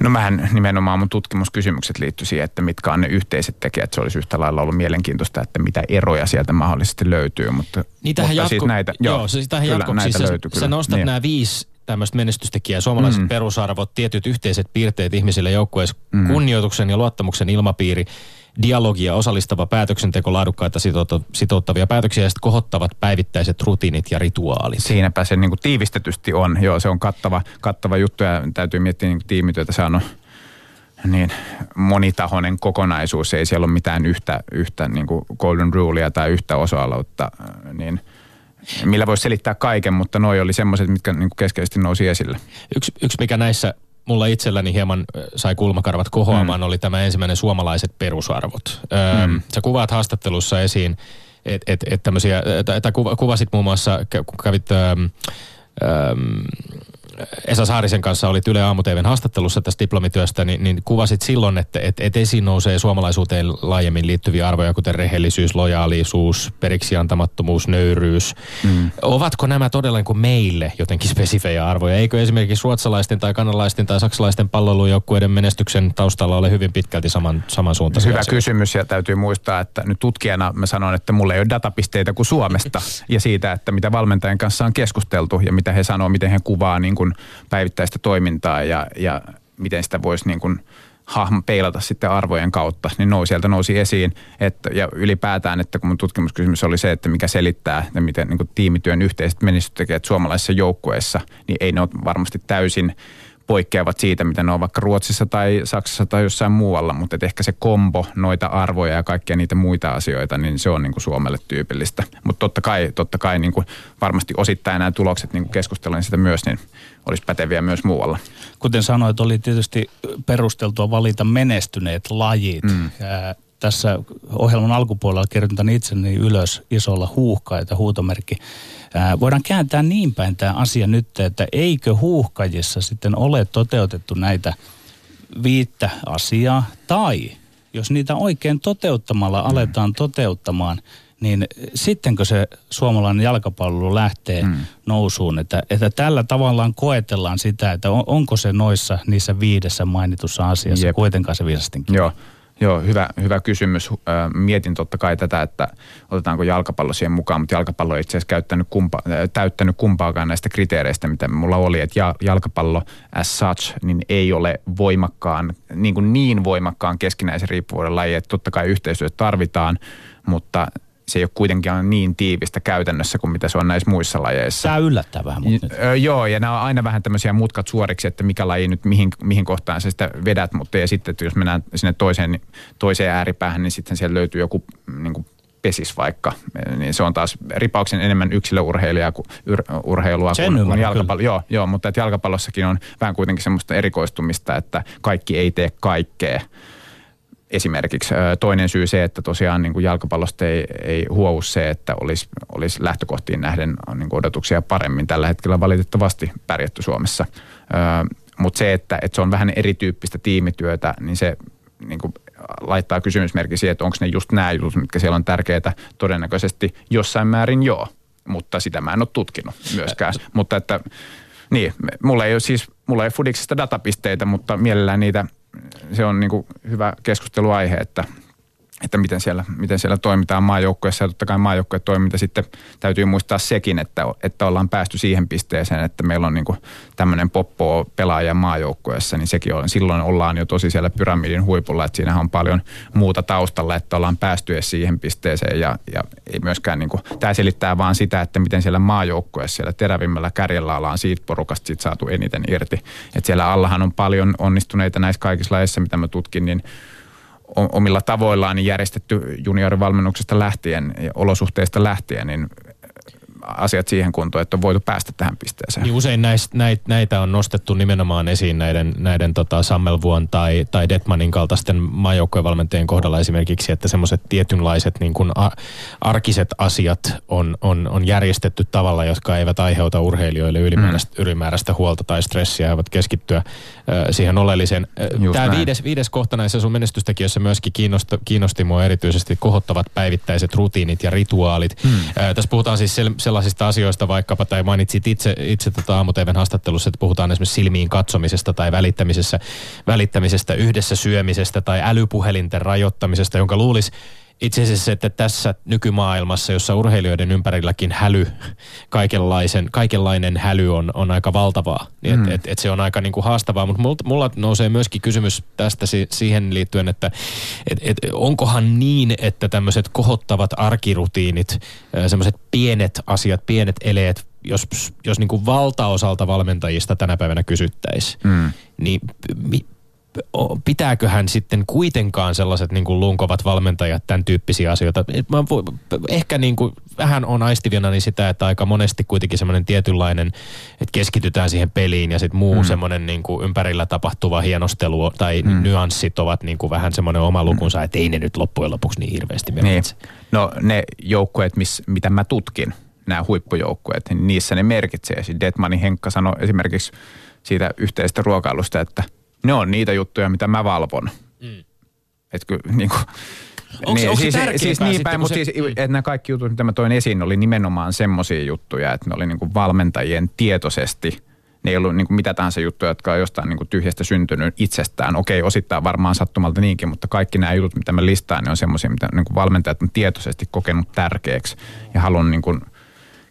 No mähän nimenomaan mun tutkimuskysymykset liittyi siihen, että mitkä on ne yhteiset tekijät. Se olisi yhtä lailla ollut mielenkiintoista, että mitä eroja sieltä mahdollisesti löytyy. Mutta, Niitähän mutta jatko, siis näitä, joo, joo, se tähän kyllä, näitä siis löytyy, sä, sä nostat niin. nämä viisi tämmöistä menestystekijää, suomalaiset mm. perusarvot, tietyt yhteiset piirteet ihmisille joukkueessa, mm. kunnioituksen ja luottamuksen ilmapiiri, dialogia, osallistava päätöksenteko, laadukkaita sitouttavia päätöksiä ja sitten kohottavat päivittäiset rutiinit ja rituaalit. Siinäpä se niin kuin tiivistetysti on. Joo, se on kattava, kattava juttu ja täytyy miettiä niin tiimityötä. Se on niin monitahoinen kokonaisuus. Ei siellä ole mitään yhtä, yhtä niin kuin golden rulea tai yhtä osa-aluetta, niin millä voisi selittää kaiken, mutta noi oli semmoiset, mitkä niin kuin keskeisesti nousi esille. Yksi, yksi mikä näissä mulla itselläni hieman sai kulmakarvat kohoamaan, mm. oli tämä ensimmäinen suomalaiset perusarvot. Öö, mm. Sä kuvaat haastattelussa esiin, että et, et tämmöisiä, että kuvasit muun muassa, kävit öö, öö, Esa Saarisen kanssa olit Yle Aamuteven haastattelussa tästä diplomityöstä, niin, niin kuvasit silloin, että et, et esiin nousee suomalaisuuteen laajemmin liittyviä arvoja, kuten rehellisyys, lojaalisuus, periksi antamattomuus, nöyryys. Mm. Ovatko nämä todella niin kuin meille jotenkin spesifejä arvoja? Eikö esimerkiksi ruotsalaisten tai kanalaisten tai saksalaisten palloilujoukkueiden menestyksen taustalla ole hyvin pitkälti saman, samansuuntaisia Hyvä asioita? kysymys ja täytyy muistaa, että nyt tutkijana mä sanon, että mulla ei ole datapisteitä kuin Suomesta ja siitä, että mitä valmentajan kanssa on keskusteltu ja mitä he sanoo, miten he kuvaa niin kuin päivittäistä toimintaa ja, ja miten sitä voisi niin kuin hahmo peilata sitten arvojen kautta, niin nousi, sieltä nousi esiin. Että, ja ylipäätään, että kun mun tutkimuskysymys oli se, että mikä selittää, että miten niin kuin tiimityön yhteiset menestystekijät suomalaisissa joukkueissa, niin ei ne ole varmasti täysin poikkeavat siitä, mitä ne on vaikka Ruotsissa tai Saksassa tai jossain muualla, mutta ehkä se kombo, noita arvoja ja kaikkia niitä muita asioita, niin se on niin kuin Suomelle tyypillistä. Mutta totta kai, totta kai niin kuin varmasti osittain nämä tulokset, niin kuin keskustelin sitä myös, niin olisi päteviä myös muualla. Kuten sanoit, oli tietysti perusteltua valita menestyneet lajit. Mm. Tässä ohjelman alkupuolella kirjoitan itseni ylös isolla huuhkaita huutomerkki. Ää, voidaan kääntää niin päin tämä asia nyt, että eikö huuhkajissa sitten ole toteutettu näitä viittä asiaa, tai jos niitä oikein toteuttamalla aletaan toteuttamaan, niin sittenkö se suomalainen jalkapallo lähtee mm. nousuun, että, että tällä tavallaan koetellaan sitä, että on, onko se noissa niissä viidessä mainitussa asiassa Jep. kuitenkaan se viisastinkin. Joo. Joo, hyvä, hyvä kysymys. Mietin totta kai tätä, että otetaanko jalkapallo siihen mukaan, mutta jalkapallo ei itse asiassa käyttänyt kumpa, täyttänyt kumpaakaan näistä kriteereistä, mitä mulla oli. Että jalkapallo as such niin ei ole voimakkaan, niin, kuin niin voimakkaan keskinäisen riippuvuuden laji, että totta kai yhteistyötä tarvitaan, mutta se ei ole kuitenkaan niin tiivistä käytännössä kuin mitä se on näissä muissa lajeissa. Tämä yllättää vähän. Mutta Ö, joo, ja nämä on aina vähän tämmöisiä mutkat suoriksi, että mikä laji nyt, mihin, mihin kohtaan sä sitä vedät, mutta ja sitten, että jos mennään sinne toiseen, toiseen ääripäähän, niin sitten siellä löytyy joku niin kuin pesis vaikka, niin se on taas ripauksen enemmän yksilöurheilijaa kuin ur, urheilua Sen kuin, kuin jalkapallo. Joo, joo, mutta että jalkapallossakin on vähän kuitenkin semmoista erikoistumista, että kaikki ei tee kaikkea esimerkiksi. Toinen syy se, että tosiaan niin kuin jalkapallosta ei, ei huou se, että olisi, olisi lähtökohtiin nähden niin kuin odotuksia paremmin. Tällä hetkellä valitettavasti pärjätty Suomessa. Mutta se, että, että se on vähän erityyppistä tiimityötä, niin se niin kuin laittaa kysymysmerkki siihen, että onko ne just nämä jutut, mitkä siellä on tärkeitä. Todennäköisesti jossain määrin joo, mutta sitä mä en ole tutkinut myöskään. Mutta että niin, mulla ei ole siis, mulla ei ole Fudiksesta datapisteitä, mutta mielellään niitä se on niin kuin hyvä keskusteluaihe, että, että miten, siellä, miten siellä toimitaan maajoukkueessa. Ja totta kai maajoukkueen toiminta sitten täytyy muistaa sekin, että, että ollaan päästy siihen pisteeseen, että meillä on niin tämmöinen poppo pelaaja maajoukkueessa, niin sekin on, silloin ollaan jo tosi siellä pyramidin huipulla, että siinähän on paljon muuta taustalla, että ollaan päästy edes siihen pisteeseen ja, ja ei myöskään niin kuin, tämä selittää vaan sitä, että miten siellä maajoukkueessa, siellä terävimmällä kärjellä ollaan siitä porukasta sit saatu eniten irti. Että siellä allahan on paljon onnistuneita näissä kaikissa lajeissa, mitä mä tutkin, niin omilla tavoillaan niin järjestetty juniorivalmennuksesta lähtien ja olosuhteista lähtien, niin asiat siihen kuntoon, että on voitu päästä tähän pisteeseen. Niin usein näistä, näitä, näitä on nostettu nimenomaan esiin näiden, näiden tota Sammelvuon tai, tai Detmanin kaltaisten maajoukkojen kohdalla esimerkiksi, että semmoiset tietynlaiset niin kuin a, arkiset asiat on, on, on järjestetty tavalla, jotka eivät aiheuta urheilijoille ylimääräistä, mm. ylimääräistä huolta tai stressiä, ja siihen siihen oleelliseen. Tämä viides, viides kohta näissä sun menestystekijöissä myöskin kiinnosti, kiinnosti mua erityisesti kohottavat päivittäiset rutiinit ja rituaalit. Mm. Tässä puhutaan siis sel, sellaisista asioista vaikkapa, tai mainitsit itse, itse tota aamuteven haastattelussa, että puhutaan esimerkiksi silmiin katsomisesta tai välittämisestä, välittämisestä yhdessä syömisestä tai älypuhelinten rajoittamisesta, jonka luulisi itse asiassa, että tässä nykymaailmassa, jossa urheilijoiden ympärilläkin häly, kaikenlaisen, kaikenlainen häly on, on aika valtavaa, niin mm. että et, et se on aika niinku haastavaa. Mutta mulla, mulla nousee myöskin kysymys tästä si, siihen liittyen, että et, et, onkohan niin, että tämmöiset kohottavat arkirutiinit, semmoiset pienet asiat, pienet eleet, jos, jos niin kuin valtaosalta valmentajista tänä päivänä kysyttäisiin, mm. niin pitääköhän sitten kuitenkaan sellaiset niin kuin lunkovat valmentajat tämän tyyppisiä asioita. Mä vo, ehkä niin kuin vähän on aistivina niin sitä, että aika monesti kuitenkin semmoinen tietynlainen, että keskitytään siihen peliin ja sitten muu mm. semmoinen niin kuin ympärillä tapahtuva hienostelu tai mm. nyanssit ovat niin kuin vähän semmoinen oma lukunsa, että ei ne nyt loppujen lopuksi niin hirveästi merkitse. Niin. No ne joukkueet, mitä mä tutkin, nämä huippujoukkueet, niin niissä ne merkitsee. Siis Detmani Henkka sanoi esimerkiksi siitä yhteisestä ruokailusta, että ne on niitä juttuja, mitä mä valvon. Mm. Että kyllä niin kuin, Onko, niin, onko siis, se siis niin päin, mutta se, siis, mm. että nämä kaikki jutut, mitä mä toin esiin, oli nimenomaan semmoisia juttuja, että ne oli niin kuin valmentajien tietoisesti, ne ei ollut niin kuin mitä tahansa juttuja, jotka on jostain niin kuin tyhjästä syntynyt itsestään. Okei, osittain varmaan sattumalta niinkin, mutta kaikki nämä jutut, mitä mä listaan, ne on semmoisia, mitä niin kuin valmentajat on tietoisesti kokenut tärkeäksi ja haluan niin kuin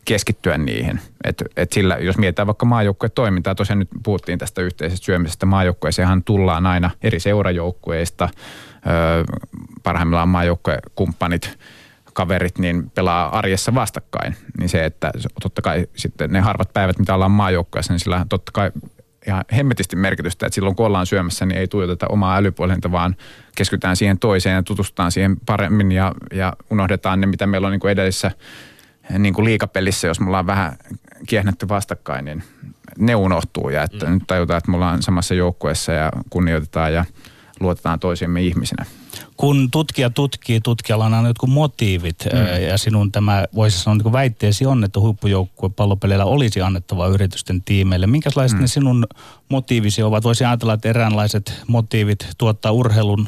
keskittyä niihin. Et, et sillä, jos mietitään vaikka maajoukkueen toimintaa, tosiaan nyt puhuttiin tästä yhteisestä syömisestä, maajoukkueeseen tullaan aina eri seurajoukkueista, öö, parhaimmillaan maajoukkuekumppanit, kaverit, niin pelaa arjessa vastakkain. Niin se, että totta kai sitten ne harvat päivät, mitä ollaan maajoukkueessa, niin sillä totta kai ihan hemmetisti merkitystä, että silloin kun ollaan syömässä, niin ei tuijoteta omaa älypuolinta, vaan keskitytään siihen toiseen ja tutustutaan siihen paremmin ja, ja unohdetaan ne, mitä meillä on niin edellisessä niin kuin liikapelissä, jos mulla on vähän kiehnetty vastakkain, niin ne unohtuu ja että mm. nyt tajutaan, että me ollaan samassa joukkueessa ja kunnioitetaan ja luotetaan toisiimme ihmisinä. Kun tutkija tutkii, tutkijalla on aina jotkut motiivit mm. ja sinun tämä, voisi sanoa niin väitteesi on, että huippujoukkue pallopeleillä olisi annettava yritysten tiimeille. Minkälaiset mm. ne sinun motiivisi ovat? Voisi ajatella, että eräänlaiset motiivit tuottaa urheilun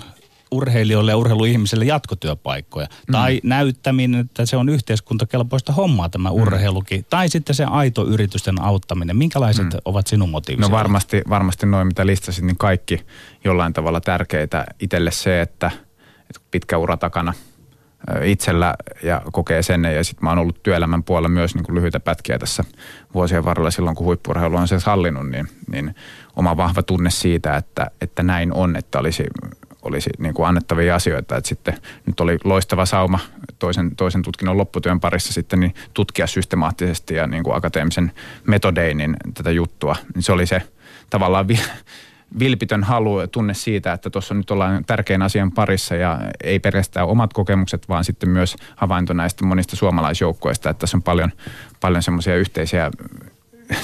urheilijoille ja urheiluihmisille jatkotyöpaikkoja. Mm. Tai näyttäminen, että se on yhteiskuntakelpoista hommaa tämä mm. urheilukin. Tai sitten se aito yritysten auttaminen. Minkälaiset mm. ovat sinun motiivisi? No varmasti, varmasti noin, mitä listasit, niin kaikki jollain tavalla tärkeitä. Itselle se, että, että pitkä ura takana itsellä ja kokee sen. Ja sitten mä oon ollut työelämän puolella myös niin kuin lyhyitä pätkiä tässä vuosien varrella silloin, kun huippurheilu on se sallinut, niin, niin oma vahva tunne siitä, että, että näin on, että olisi olisi niin kuin annettavia asioita. Että sitten nyt oli loistava sauma toisen, toisen tutkinnon lopputyön parissa sitten niin tutkia systemaattisesti ja niin kuin akateemisen metodein niin tätä juttua. Niin se oli se tavallaan vi, vilpitön halu tunne siitä, että tuossa nyt ollaan tärkeän asian parissa ja ei pelkästään omat kokemukset, vaan sitten myös havainto näistä monista suomalaisjoukkoista, että tässä on paljon, paljon semmoisia yhteisiä,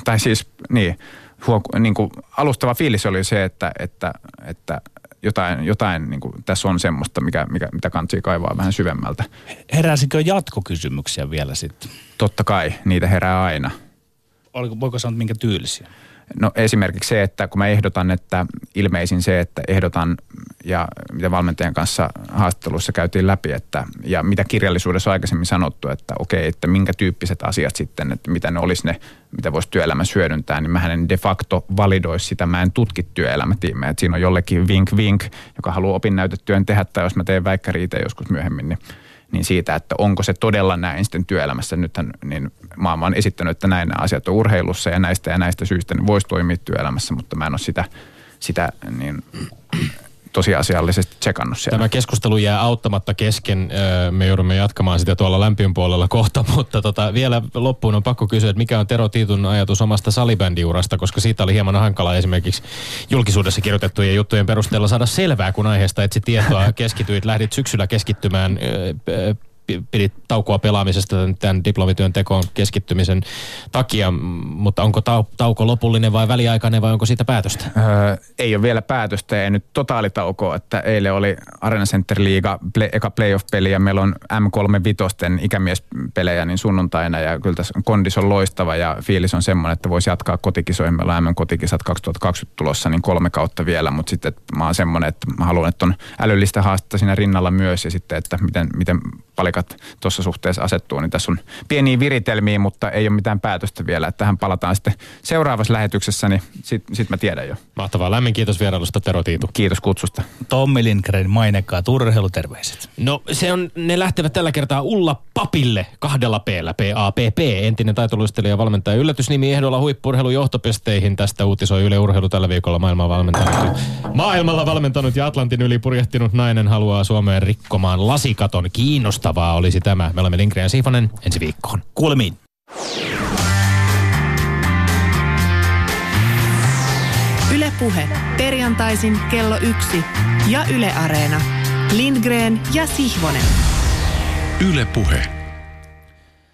tai siis niin, huo, niin kuin alustava fiilis oli se, että, että, että jotain, jotain niin kuin, tässä on semmoista, mikä, mikä, mitä kansi kaivaa vähän syvemmältä. Heräsikö jatkokysymyksiä vielä sitten? Totta kai, niitä herää aina. Oliko, voiko sanoa, minkä tyylisiä? No esimerkiksi se, että kun mä ehdotan, että ilmeisin se, että ehdotan ja mitä valmentajan kanssa haastatteluissa käytiin läpi, että ja mitä kirjallisuudessa on aikaisemmin sanottu, että okei, että minkä tyyppiset asiat sitten, että mitä ne olisi ne, mitä voisi työelämä hyödyntää, niin mä en de facto validoisi sitä, mä en tutki työelämätiimejä, että siinä on jollekin vink vink, joka haluaa opinnäytetyön tehdä, tai jos mä teen väikkäriitä joskus myöhemmin, niin niin siitä, että onko se todella näin sitten työelämässä. Nythän niin maailma on esittänyt, että näin nämä asiat on urheilussa ja näistä ja näistä syistä niin voisi toimia työelämässä, mutta mä en ole sitä, sitä niin tosiasiallisesti tsekannut siellä. Tämä keskustelu jää auttamatta kesken. Me joudumme jatkamaan sitä tuolla lämpiön puolella kohta, mutta tota, vielä loppuun on pakko kysyä, että mikä on Tero Tiitun ajatus omasta salibändiurasta, koska siitä oli hieman hankala esimerkiksi julkisuudessa kirjoitettujen juttujen perusteella saada selvää, kun aiheesta etsi tietoa, keskityit, lähdit syksyllä keskittymään pidit taukoa pelaamisesta tämän diplomityön tekoon keskittymisen takia, mutta onko tau- tauko lopullinen vai väliaikainen vai onko siitä päätöstä? Öö, ei ole vielä päätöstä, ei nyt totaalitaukoa, että eilen oli Arena Center Liiga play, eka playoff-peli ja meillä on M3 Vitosten ikämiespelejä niin sunnuntaina ja kyllä tässä kondis on loistava ja fiilis on semmoinen, että voisi jatkaa kotikisoihin. Meillä on M-kotikisat 2020 tulossa niin kolme kautta vielä, mutta sitten että mä oon semmoinen, että mä haluan, että on älyllistä haastetta siinä rinnalla myös ja sitten, että miten, miten palikat tuossa suhteessa asettuu, niin tässä on pieniä viritelmiä, mutta ei ole mitään päätöstä vielä. Että tähän palataan sitten seuraavassa lähetyksessä, niin sitten sit mä tiedän jo. Mahtavaa. Lämmin kiitos vierailusta, Tero Tiitu. Kiitos kutsusta. Tommi Lindgren, mainekkaat urheiluterveiset. No se on, ne lähtevät tällä kertaa Ulla Papille kahdella p P-A-P-P, entinen taitoluistelija valmentaja. Yllätysnimi ehdolla huippurheilun johtopesteihin. Tästä uutisoi Yle Urheilu tällä viikolla maailmaa valmentanut. Maailmalla valmentanut ja Atlantin yli purjehtinut nainen haluaa Suomeen rikkomaan lasikaton. Kiinnostavaa olisi tämä. Me olemme Lindgren ja Siifonen ensi viikkoon. Kuulemiin. Ylepuhe perjantaisin kello yksi ja Yle Areena. Lindgren ja Sihvonen. Ylepuhe.